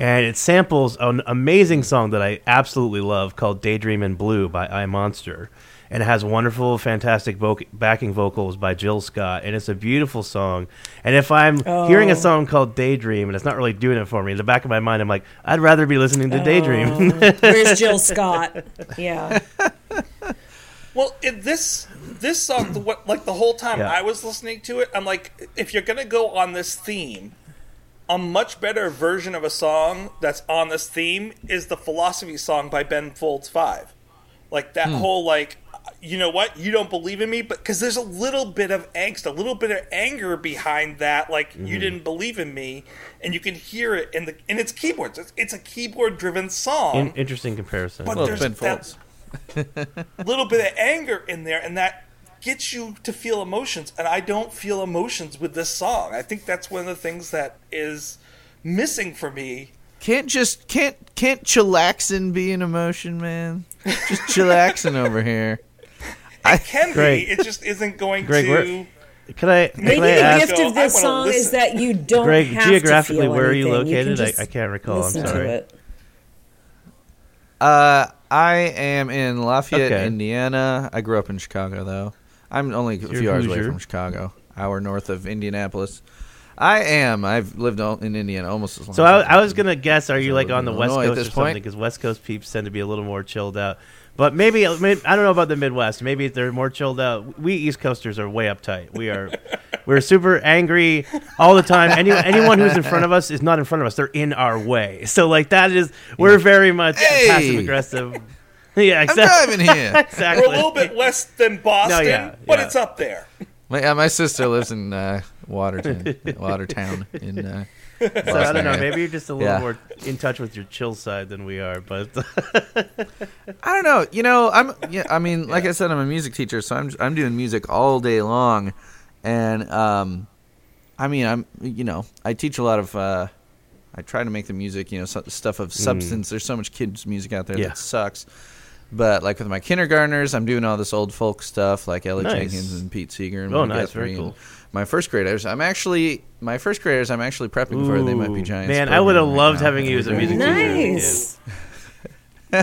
And it samples an amazing mm. song that I absolutely love called Daydream in Blue by I Monster. And it has wonderful, fantastic voc- backing vocals by Jill Scott. And it's a beautiful song. And if I'm hearing a Oh. song called Daydream and it's not really doing it for me, in the back of my mind, I'm like, I'd rather be listening to Daydream. Oh, Where's Jill Scott? Yeah. Well, in this this song, the, what, like the whole time Yeah. I was listening to it, I'm like, if you're gonna go on this theme, a much better version of a song that's on this theme is the Philosophy song by Ben Folds Five. Like that hmm. whole like, you know what? You don't believe in me, but because there's a little bit of angst, a little bit of anger behind that. Like you mm-hmm. didn't believe in me, and you can hear it in the in its keyboards. It's, it's a keyboard driven song In- interesting comparison. but Well, there's Ben that Folds. little bit of anger in there, and that gets you to feel emotions. And I don't feel emotions with this song. I think that's one of the things that is missing for me. Can't just can't can't chillaxing be an emotion, man? Just chillaxing over here. It can Greg. be. It just isn't going Greg, to. where- Can I, can Maybe I the ask, gift of this wanna song is that you don't Greg, have geographically, to feel where are you anything. located? can I, just I can't recall. I'm sorry. To it. Uh, I am in Lafayette, Okay. Indiana. I grew up in Chicago though. I'm only a You're few hours away from Chicago, hour north of Indianapolis. I am. I've lived in Indiana almost as long. So as I, I was gonna guess, are you like on the West Illinois at Coast or something? Because West Coast peeps tend to be a little more chilled out. But maybe, maybe I don't know about the Midwest. Maybe they're more chilled out. We East Coasters are way uptight. We are, we're super angry all the time. Any, anyone who's in front of us is not in front of us. They're in our way. So like that is we're very much Hey! passive aggressive. Yeah, exactly. I'm driving here. exactly. We're a little bit less than Boston, yeah, but yeah. it's up there. My, yeah, my sister lives in uh, Waterton, Watertown. In uh, So I don't know. Maybe you're just a little Yeah. more in touch with your chill side than we are. But I don't know. You know, I'm. Yeah, I mean, like I said, I'm a music teacher, so I'm I'm doing music all day long, and um, I mean, I'm you know, I teach a lot of. Uh, I try to make the music, you know, so, stuff of substance. There's so much kids music out there Mm. Yeah. that sucks. But like with my kindergartners, I'm doing all this old folk stuff like Ella Nice. Jenkins and Pete Seeger and Oh, Mike nice. Very Guthrie and cool. My first graders, I'm actually my first graders. I'm actually prepping for they might be giants. Man, I would have right loved now. having you as a music teacher. Nice.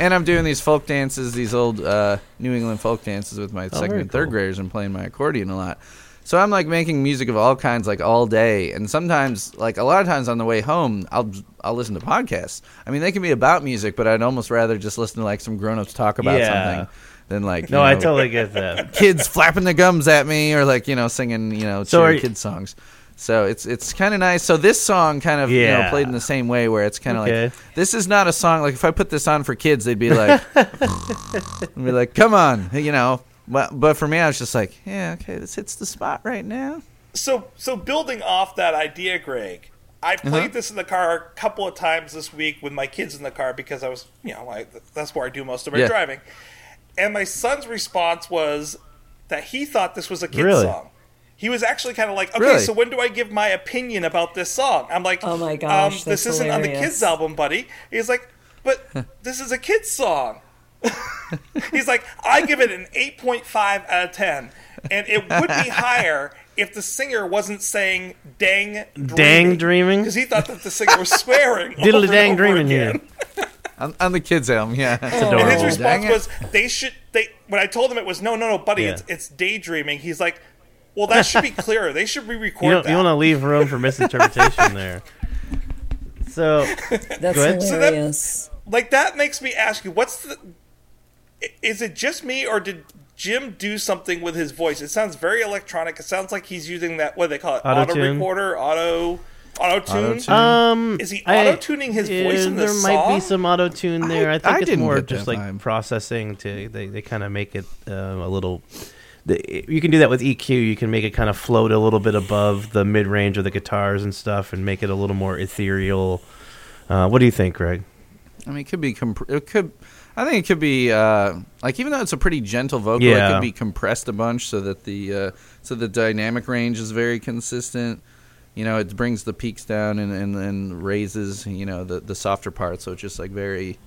And I'm doing these folk dances, these old uh, New England folk dances with my second Oh, very and third cool. graders and playing my accordion a lot. So I'm like making music of all kinds like all day, and sometimes like a lot of times on the way home, I'll I'll listen to podcasts. I mean, they can be about music, but I'd almost rather just listen to like some grown ups talk about Yeah. something than like No, you I totally get that. kids flapping their gums at me or like you know singing you know So are cheery you- kid songs. So it's it's kind of nice. So this song kind of you know Yeah. played in the same way where it's kind of Okay. like this is not a song like if I put this on for kids they'd be like they'd be like come on you know but but for me I was just like yeah okay this hits the spot right now. So, so building off that idea, Greg, I Uh-huh. played this in the car a couple of times this week with my kids in the car because I was, you know, I, that's where I do most of my Yeah. driving. And my son's response was that he thought this was a kid's Really? song. He was actually kind of like, okay, Really? so when do I give my opinion about this song? I'm like, Oh my gosh, um, this that's isn't on the kids album, buddy. He's like, but this is a kid's song. He's like, I give it an 8.5 out of 10. And it would be higher if the singer wasn't saying dang dreaming. Dang dreaming? Because he thought that the singer was swearing. Diddle dang dreaming again. here. On, on the kids album, yeah. And his response Dang it. was, they should, they, when I told him it was, no, no, no, buddy, Yeah. it's, it's daydreaming. He's like, well, that should be clearer. They should re-record You that. you want to leave room for misinterpretation there. So That's Go ahead. So that- hilarious. like that makes me ask you what's the is it just me or did jim do something with his voice it sounds very electronic it sounds like he's using that what do they call it auto Auto-tune? recorder auto auto tune Auto-tune. Um, Is he auto-tuning his voice in there this might be some auto tune there. I, I- think I it's didn't more just like vibe. processing to they they kind of make it um, a little. The, you can do that with EQ. You can make it kind of float a little bit above the mid range of the guitars and stuff, and make it a little more ethereal. Uh, what do you think, Greg? I mean, it could be. Comp- it could. I think it could be uh, like even though it's a pretty gentle vocal, it could be compressed a bunch so that the uh, so the dynamic range is very consistent. You know, it brings the peaks down and and, and raises you know the the softer parts. So it's just like very.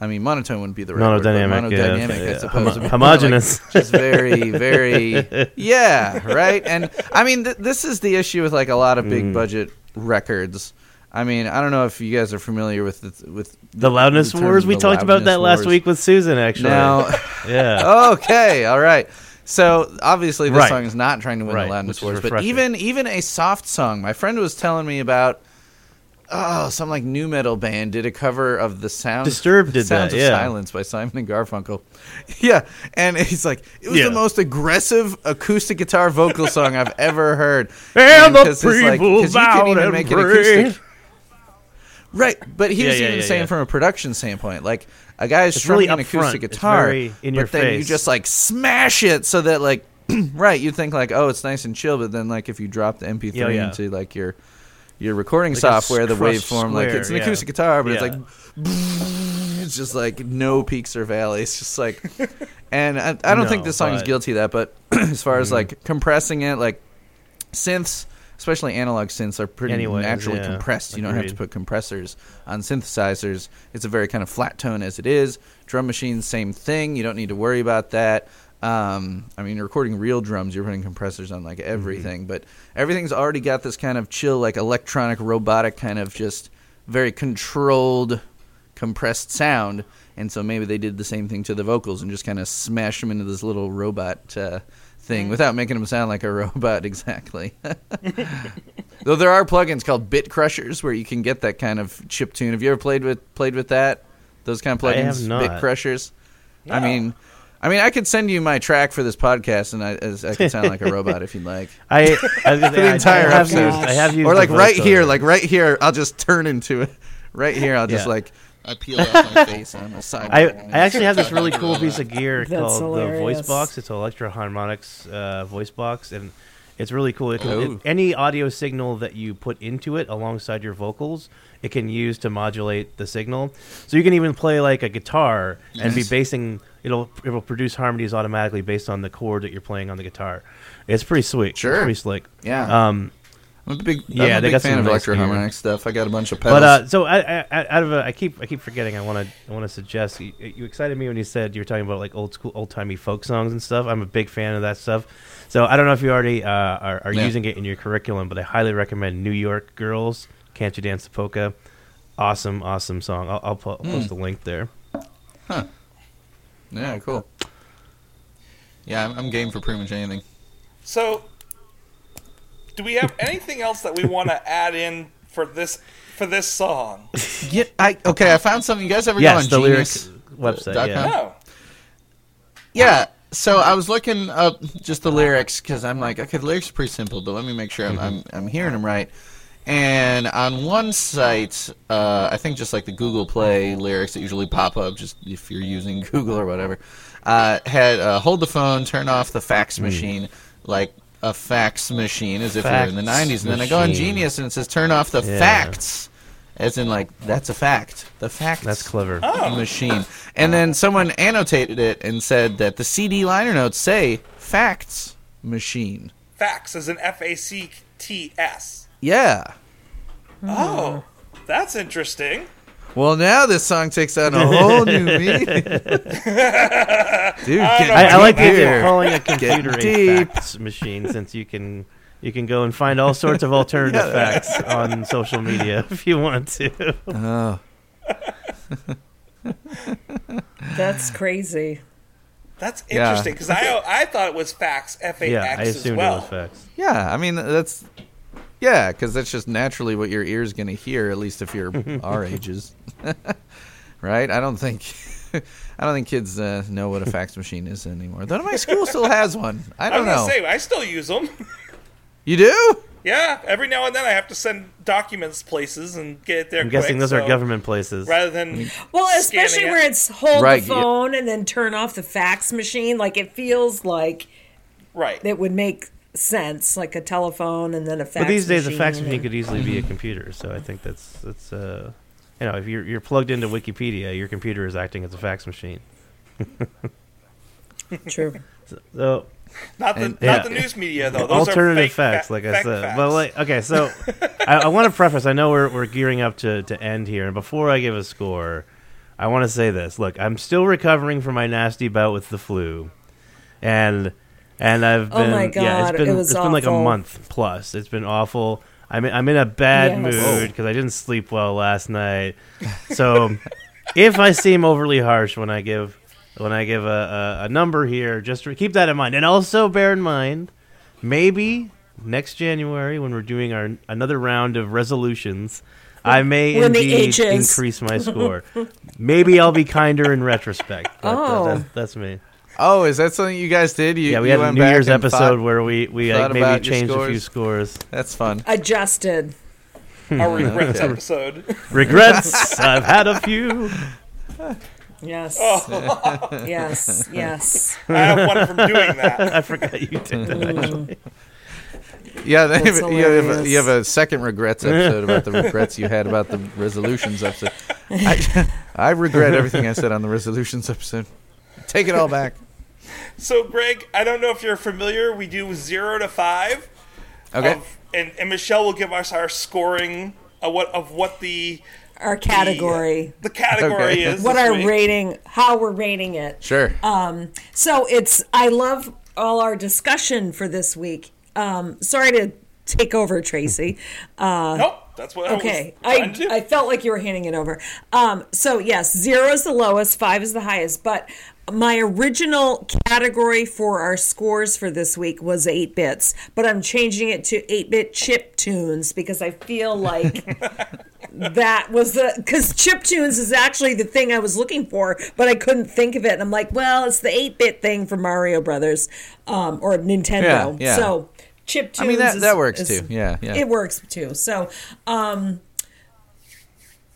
I mean, monotone wouldn't be the right word, but Monodynamic, yeah, I yeah. suppose. Homo- homogeneous. Like, just very, very, yeah, right. And I mean, th- this is the issue with like a lot of big Mm. budget records. I mean, I don't know if you guys are familiar with the, with The loudness the wars. We talked about that loudness last wars. week with Susan. Actually, Now, yeah. okay, all right. So obviously, this Right. song is not trying to win Right, the loudness which is wars, but refreshing. even even a soft song. My friend was telling me about. Oh, some like new metal band did a cover of the sound. Disturbed did Sounds that, of yeah. Silence by Simon and Garfunkel. Yeah, and he's like, it was Yeah. the most aggressive acoustic guitar vocal song I've ever heard. And the 'cause it's like- people 'cause you can even and make it acoustic. Right, but he was yeah, even yeah, saying from a production standpoint, like a guy is strumming really an acoustic It's guitar, very in your but then you just like smash it so that like, right, you think like, oh, it's nice and chill, but then like if you drop the MP3 Yeah, yeah. into like your your recording Like software, the waveform, like it's an acoustic guitar, but it's like, it's just like no peaks or valleys, just like, and I, I don't think this song is but- Mm-hmm. guilty of that, but as far as like compressing it, like synths. Especially analog synths are pretty Anyways, naturally yeah, compressed. You don't have to put compressors on synthesizers. It's a very kind of flat tone as it is. Drum machines, same thing. You don't need to worry about that. Um, I mean, recording real drums. You're putting compressors on like everything, but everything's already got this kind of chill, like electronic, robotic kind of just very controlled, compressed sound. and so maybe they did the same thing to the vocals and just kind of smashed them into this little robot uh, thing mm-hmm. without making them sound like a robot exactly. Though there are plugins called Bit Crushers where you can get that kind of chip tune. Have you ever played with played with that? Those kind of I have plugins, not. Bit Crushers. I mean, I mean, I could send you my track for this podcast, and I, as, I could sound like a robot if you'd like. I, I, was gonna say, I- entire I have used, episode. I have used or like right here, like right here, I'll just turn into it. Right here, I'll just Yeah. like I peel off my face on the side. I, I actually have this really cool piece of gear That's called hilarious. the Voice Box. It's an Electro-Harmonix uh, voice box, and it's really cool. It can, Oh. it- any audio signal that you put into it alongside your vocals, it can use to modulate the signal. So you can even play like a guitar and be Nice. basing. It'll it'll produce harmonies automatically based on the chord that you're playing on the guitar. It's pretty sweet. Sure. it's pretty slick. yeah, Um, I'm a big yeah, I'm a they big got fan some of nice electro gear. harmonic stuff. I got a bunch of pedals. But uh, so I, I, I, out of a, I keep I keep forgetting. I want to I want to suggest. You, you excited me when you said you were talking about like old school, old timey folk songs and stuff. I'm a big fan of that stuff. So I don't know if you already uh, are, are Yeah. using it in your curriculum, but I highly recommend New York Girls. Can't you dance the polka? Awesome, awesome song. I'll, I'll po- post a link there. Huh. Yeah, cool. Yeah, I'm, I'm game for pretty much anything. So, do we have anything else that we want to add in for this for this song? Yeah, I okay. I found something. You guys ever Yes, go the on lyric Genius? website. dot Yeah. No. Yeah. So I was looking up just the lyrics because I'm like, okay, the lyrics are pretty simple, but let me make sure I'm I'm, I'm hearing them right. And on one site, uh, I think just like the Google Play lyrics that usually pop up, just if you're using Google or whatever, uh, had uh, hold the phone, turn off the fax machine, like a fax machine, as if you're in the Fax 90s. And then I go on. Genius and it says turn off the Yeah. facts, as in like that's a fact. The facts That's clever. Oh. machine. And then someone annotated it and said that the CD liner notes say facts machine. Facts is an F A C T S. Yeah. Oh, that's interesting. Well, now this song takes on a whole new meaning. Dude, get I, I like the idea here. of calling a computer a deep. fax machine since you can you can go and find all sorts of alternative facts on social media if you want to. Oh, That's crazy. That's interesting because I I thought it was facts. fax Yeah, I X as well. it was facts. yeah. I mean, uh, that's yeah, because that's just naturally what your ear's going to hear. At least if you're our ages, right? I don't think. I don't think kids uh, know what a fax machine is anymore. Though my school still has one. I I don't was gonna know. say I still use them. you do? yeah, every now and then I have to send documents places and get it there. I'm guessing quick, those are government places. rather than Well, especially it. where it's hold Right, the yeah. phone and then turn off the fax machine. Like it feels like right. it would make sense, like a telephone and then a fax. But these days, a machine fax machine and- could easily be a computer. So I think that's that's uh, you know, if you're you're plugged into Wikipedia, your computer is acting as a fax machine. True. So Not the And- not yeah. the news media though. Those alternative are fake facts, fa- like I said. facts. But like, okay, so I, I want to preface. I know we're we're gearing up to to end here, and before I give a score, I want to say this. Look, I'm still recovering from my nasty bout with the flu, and and I've oh been Oh been my yeah, God, it's been it was has been like a month plus. It's been awful. I'm in, I'm in a bad Yes. mood because I didn't sleep well last night. So if I seem overly harsh when I give when I give a, a, a number here, just re- keep that in mind, and also bear in mind maybe next January when we're doing our another round of resolutions. I may When indeed increase my score. Maybe I'll be kinder in retrospect. But, uh, Oh. that's, that's me. Oh, is that something you guys did? You, Yeah, we you had a New Year's episode thought- where we we like, maybe about your changed a few scores? scores. That's fun. Adjusted. Our regrets episode. Regrets. I've had a few. Yes. Oh. yes. Yes. I have one from doing that. I forgot you did that. Mm. Actually. Yeah, they you, have, hilarious. you have a second regrets episode about the regrets you had about the resolutions episode. I, I regret everything I said on the resolutions episode. Take it all back. So, Greg, I don't know if you're familiar. We do zero to five. Okay. Of, and, and Michelle will give us our scoring of what of what the Our category. the category Okay. is. What our week. rating, how we're rating it. Sure. Um, So it's I love all our discussion for this week. Um, sorry to take over, Tracy. Uh, Nope, That's what Okay, I was trying I. I felt like you were handing it over. Um, so yes, zero is the lowest, five is the highest. But my original category for our scores for this week was eight bits, but I'm changing it to eight bit chip tunes because I feel like that was the because chip tunes is actually the thing I was looking for, but I couldn't think of it. And I'm like, well, it's the eight bit thing for Mario Brothers um, or Nintendo. Yeah, yeah. So chip tunes. I mean that is- that works is- too. Yeah, yeah. it works too. So, um,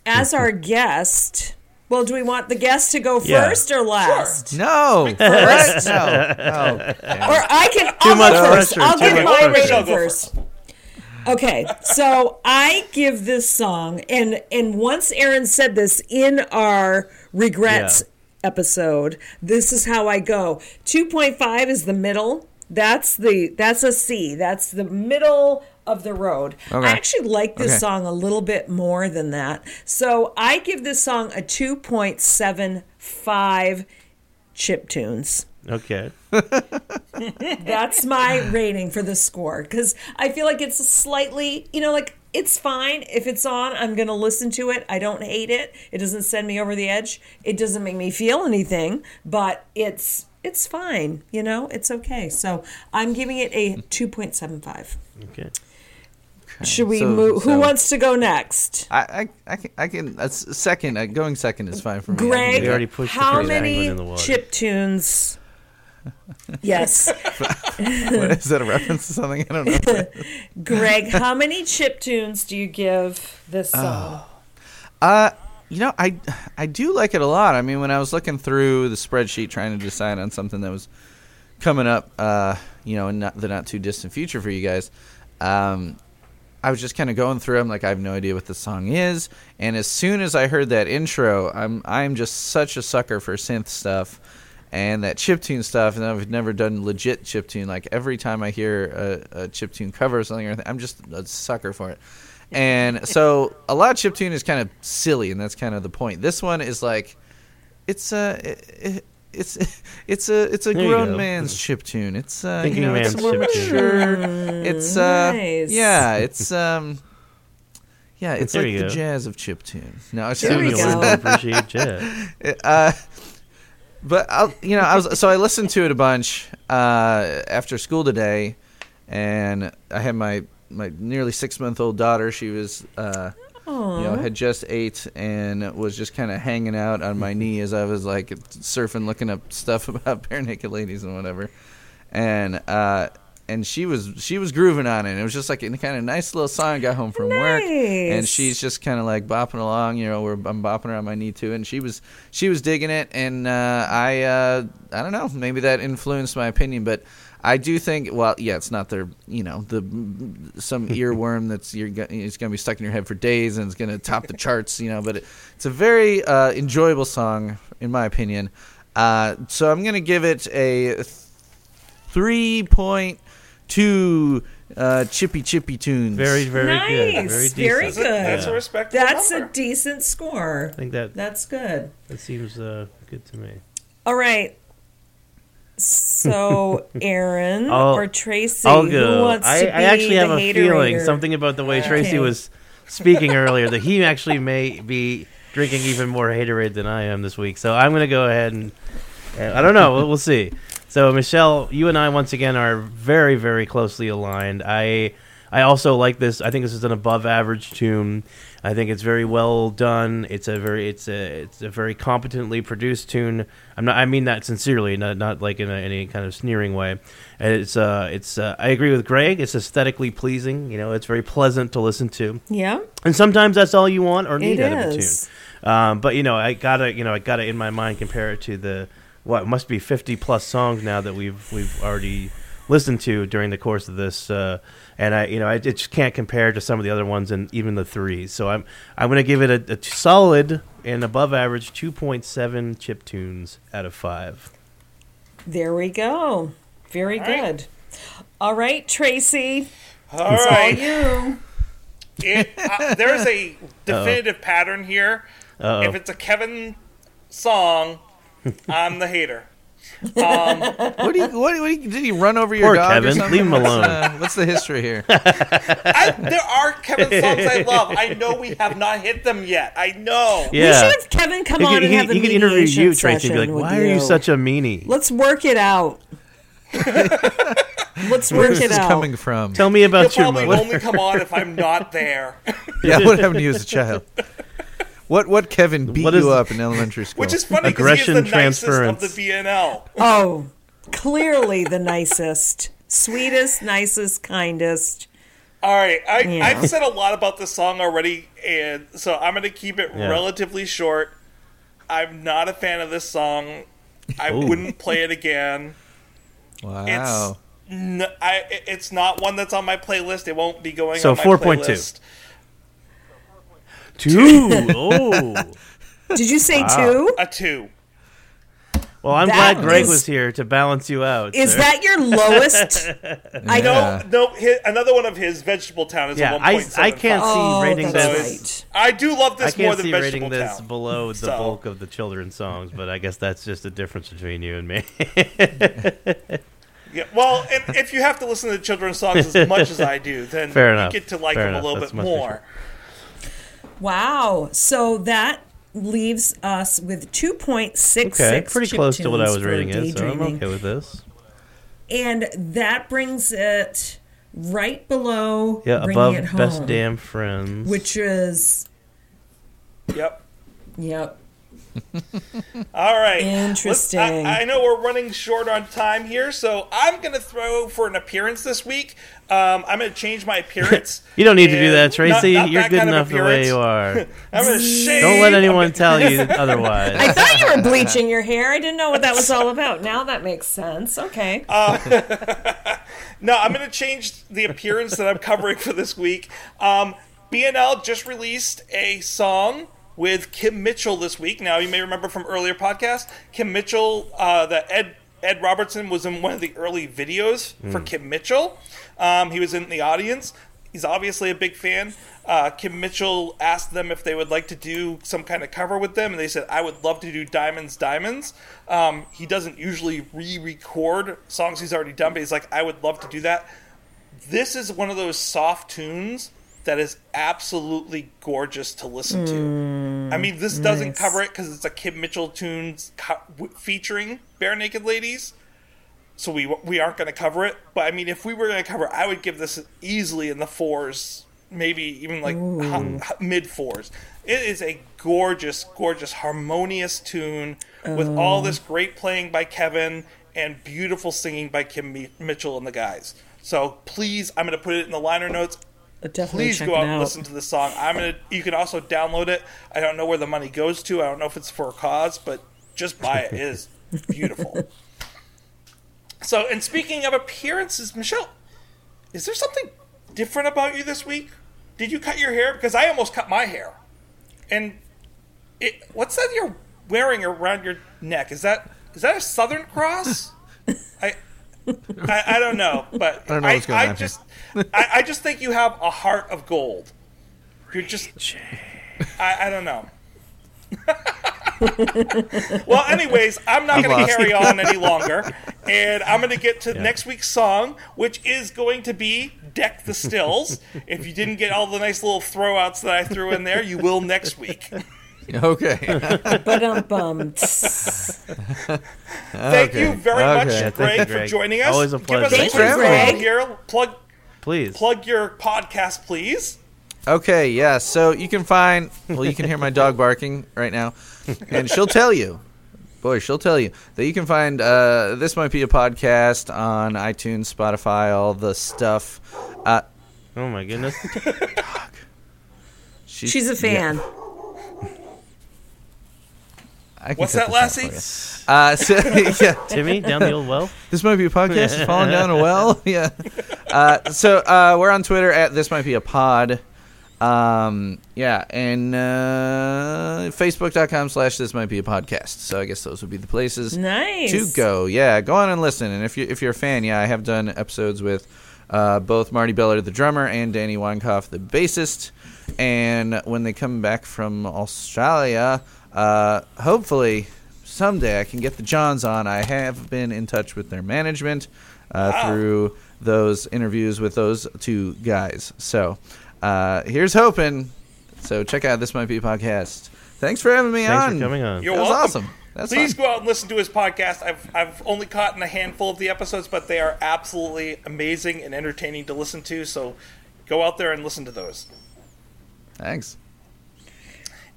as our guest, well, do we want the guest to go Yeah. first or last? no, First? no, no. Or I can. I'll much go first. pressure, I'll too give much my pressure. rating I'll go first. Okay, so I give this song, and and once Aaron said this in our regrets episode, this is how I go. Two point five is the middle. That's the that's a C. That's the middle of the road. Okay. I actually like this Okay. song a little bit more than that. So I give this song a two point seven five chip tunes. Okay. That's my rating for the score because I feel like it's slightly, you know, like it's fine if it's on. I'm going to listen to it. I don't hate it. It doesn't send me over the edge. It doesn't make me feel anything, but it's it's fine. You know, it's okay. So I'm giving it a 2.75. Okay. Should we So- move? Who so- wants to go next? I, I, I can, I can. That's second. Uh, going second is fine for me. Greg, We already pushed how first many penguin in the water. chip tunes? Yes. that. Is that a reference to something? I don't know. Greg, how many chip tunes do you give this Oh. song? Uh, you know, I I do like it a lot. I mean, when I was looking through the spreadsheet trying to decide on something that was coming up, uh, you know, in not, the not too distant future for you guys, um, I was just kind of going through. I'm like, I have no idea what the song is. And as soon as I heard that intro, I'm I'm just such a sucker for synth stuff. And that chiptune stuff, and I've never done legit chiptune. Like every time I hear a, a chiptune cover or something, or anything, I'm just a sucker for it. And so a lot of chiptune is kind of silly, and that's kind of the point. This one is like, it's a, it, it's it's a it's a There grown go. man's chiptune. It's uh, Thinking you know, it's man's more mature. It's uh, Nice. yeah, it's um, yeah, it's There like the go. jazz of chip tune. No, it's There we Soon go. appreciate jazz. uh, but I'll, you know, I was so I listened to it a bunch uh, after school today, and I had my my nearly six month old daughter. She was, uh, you know, had just ate and was just kind of hanging out on my knee as I was like surfing, looking up stuff about barenaked ladies and whatever, and. uh and she was she was grooving on it. It was just like a kind of nice little song. I got home from work, and she's just kind of like bopping along. You know, where I'm bopping her on my knee too, and she was she was digging it. And uh, I uh, I don't know, maybe that influenced my opinion, but I do think. Well, yeah, it's not their you know the some earworm that's you're it's gonna be stuck in your head for days and it's gonna top the charts. You know, but it, it's a very uh, enjoyable song in my opinion. Uh, so I'm gonna give it a three point two uh, chippy chippy tunes. Very, very good. Nice. Very Very good. That's a respectable That's a decent score. I think that That's good. that seems uh, good to me. All right. So, Aaron or Tracy, I'll who wants I, to be I actually have a hater feeling rater? something about the way Okay. Tracy was speaking earlier that he actually may be drinking even more haterade than I am this week. So I'm going to go ahead and I don't know. We'll, we'll see. So Michelle, you and I once again are very very closely aligned. I I also like this. I think this is an above average tune. I think it's very well done. It's a very it's a it's a very competently produced tune. I'm not. I mean that sincerely, not not like in a, any kind of sneering way. And It's uh it's uh, I agree with Greg. It's aesthetically pleasing. You know, it's very pleasant to listen to. Yeah, And sometimes that's all you want or need it out of a tune. Um, but you know, I gotta, you know, I gotta in my mind compare it to the what must be fifty plus songs now that we've we've already listened to during the course of this, uh, and I, you know, I it just can't compare to some of the other ones and even the threes. So I'm I'm gonna give it a, a solid and above average two point seven chip tunes out of five. There we go. Very All right. good. All right, Tracy. All It's right. all you. It, uh, there's a definitive pattern here. Uh-oh. If it's a Kevin song, I'm the hater. What do you? What, what do you, did he run over your Poor dog or Kevin. something? Leave him What's, alone. uh, what's the history here? I, there are Kevin songs I love. I know we have not hit them yet. I know. We should have Kevin come He on could, and he, have a he could interview you, Tracy, and be like, session with "Why are you such a meanie? Let's work it out. Let's work Where's it this out. coming from? Tell me He'll about your probably mother." only come on if I'm not there, yeah, what happened to you as a child? What what Kevin beat What is- you up in elementary school? which is funny because he is the Aggression nicest of transference. the BNL. Oh, clearly the nicest, sweetest, nicest, kindest. All right, I, Yeah. I've said a lot about this song already, and so I'm going to keep it Yeah. relatively short. I'm not a fan of this song. I Ooh. wouldn't play it again. wow. N- I, it's not one that's on my playlist. It won't be going So on my 4.2. playlist. Two. Oh. Did you say Wow. two? A two. Well, I'm That glad Greg is- was here to balance you out. Is sir. that your lowest? I No, Yeah. no. His, another one of his, Vegetable Town, is Yeah, a I, 1.75. I can't see Oh, rating this. right. I do love this more can't than see Vegetable rating this below the So- bulk of the children's songs, but I guess that's just a difference between you and me. Yeah, well, and if you have to listen to children's songs as much as I do, then Fair you enough. get to like Fair them enough. a little That's bit much more. Wow. So that leaves us with 2.66 okay, pretty close to what I was reading rating it, so I'm okay with this. And that brings it right below Yeah, above It Home, Best Damn Friends. which is, Yep. yep. All right. Interesting. I, I know we're running short on time here, so I'm going to throw for an appearance this week. Um, I'm going to change my appearance. you don't need to do that, Tracy. not You're that good enough the way you are. I'm going to shave. Don't let anyone tell you otherwise. I thought you were bleaching your hair. I didn't know what that was all about. Now that makes sense. Okay. No, I'm going to change the appearance that I'm covering for this week. Um, BNL just released a song with Kim Mitchell this week. Now, you may remember from earlier podcasts, Kim Mitchell, uh, that Ed Ed Robertson was in one of the early videos for Kim Mitchell. Um, he was in the audience. He's obviously a big fan. Uh, Kim Mitchell asked them if they would like to do some kind of cover with them, and they said, "I would love to do Diamonds, Diamonds." Um, he doesn't usually re-record songs he's already done, but he's like, "I would love to do that." This is one of those soft tunes that is absolutely gorgeous to listen to. Mm, I mean, this doesn't cover it because it's a Kim Mitchell tunes co- featuring Barenaked Ladies, so we we aren't going to cover it. But I mean, if we were going to cover, it, I would give this easily in the fours, maybe even like mid fours. It is a gorgeous, gorgeous, harmonious tune with all oh. this great playing by Kevin and beautiful singing by Kim Mi- Mitchell and the guys. So please, I'm going to put it in the liner notes. Definitely Please go it out and listen to the song. I'm gonna. You can also download it. I don't know where the money goes to. I don't know if it's for a cause, but just buy it. It is beautiful. so, and speaking of appearances, Michelle, is there something different about you this week? Did you cut your hair? Because I almost cut my hair. And it, what's that you're wearing around your neck? Is that is that a Southern Cross? I, I I don't know, but I don't know what's going on here. just I, I just think you have a heart of gold. You're just I, I don't know. well, anyways, I'm not going to carry on any longer, and I'm going to get to next week's song, which is going to be "Deck the Stills." if you didn't get all the nice little throwouts that I threw in there, you will next week. Okay. But um bum. Thank Okay. you very Okay. much, Yeah, thank Greg, you, for Greg. joining us. Always a Give us pleasure. a Thank quick you, promo Greg. here. Plug Please. plug your podcast, please. Okay, yeah. So you can find, well, you can hear my dog barking right now, and she'll tell you, boy, she'll tell you that you can find uh, this might be a podcast on iTunes, Spotify, all the stuff. Uh, Oh my goodness. she's, She's a fan. I can What's that, Lassie? Uh, so, yeah, Timmy, down the old well. this might be a podcast. falling down a well. Yeah. Uh, so uh, we're on Twitter at this might be a pod. Um, yeah, and uh, Facebook.com slash this might be a podcast. So I guess those would be the places Nice. to go. Yeah, go on and listen. And if you if you're a fan, yeah, I have done episodes with uh, both Marty Beller, the drummer, and Danny Weinkauf, the bassist. And when they come back from Australia, uh, hopefully someday I can get the Johns on. I have been in touch with their management uh, Wow. through those interviews with those two guys. So uh, here's hoping. So check out this might be a podcast. Thanks for having me Thanks on. for coming on. You're that was welcome. awesome. That's Please fun. go out and listen to his podcast. I've I've only caught in a handful of the episodes, but they are absolutely amazing and entertaining to listen to. So go out there and listen to those. Thanks.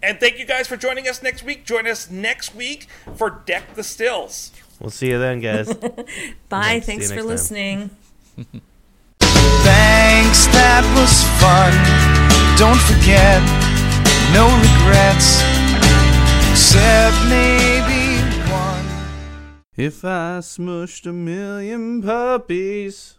And thank you guys for joining us next week. Join us next week for Deck the Stills. We'll see you then, guys. Bye. Yeah, Thanks for time. listening. Thanks, that was fun. Don't forget, no regrets, except maybe one. If I smushed a million puppies.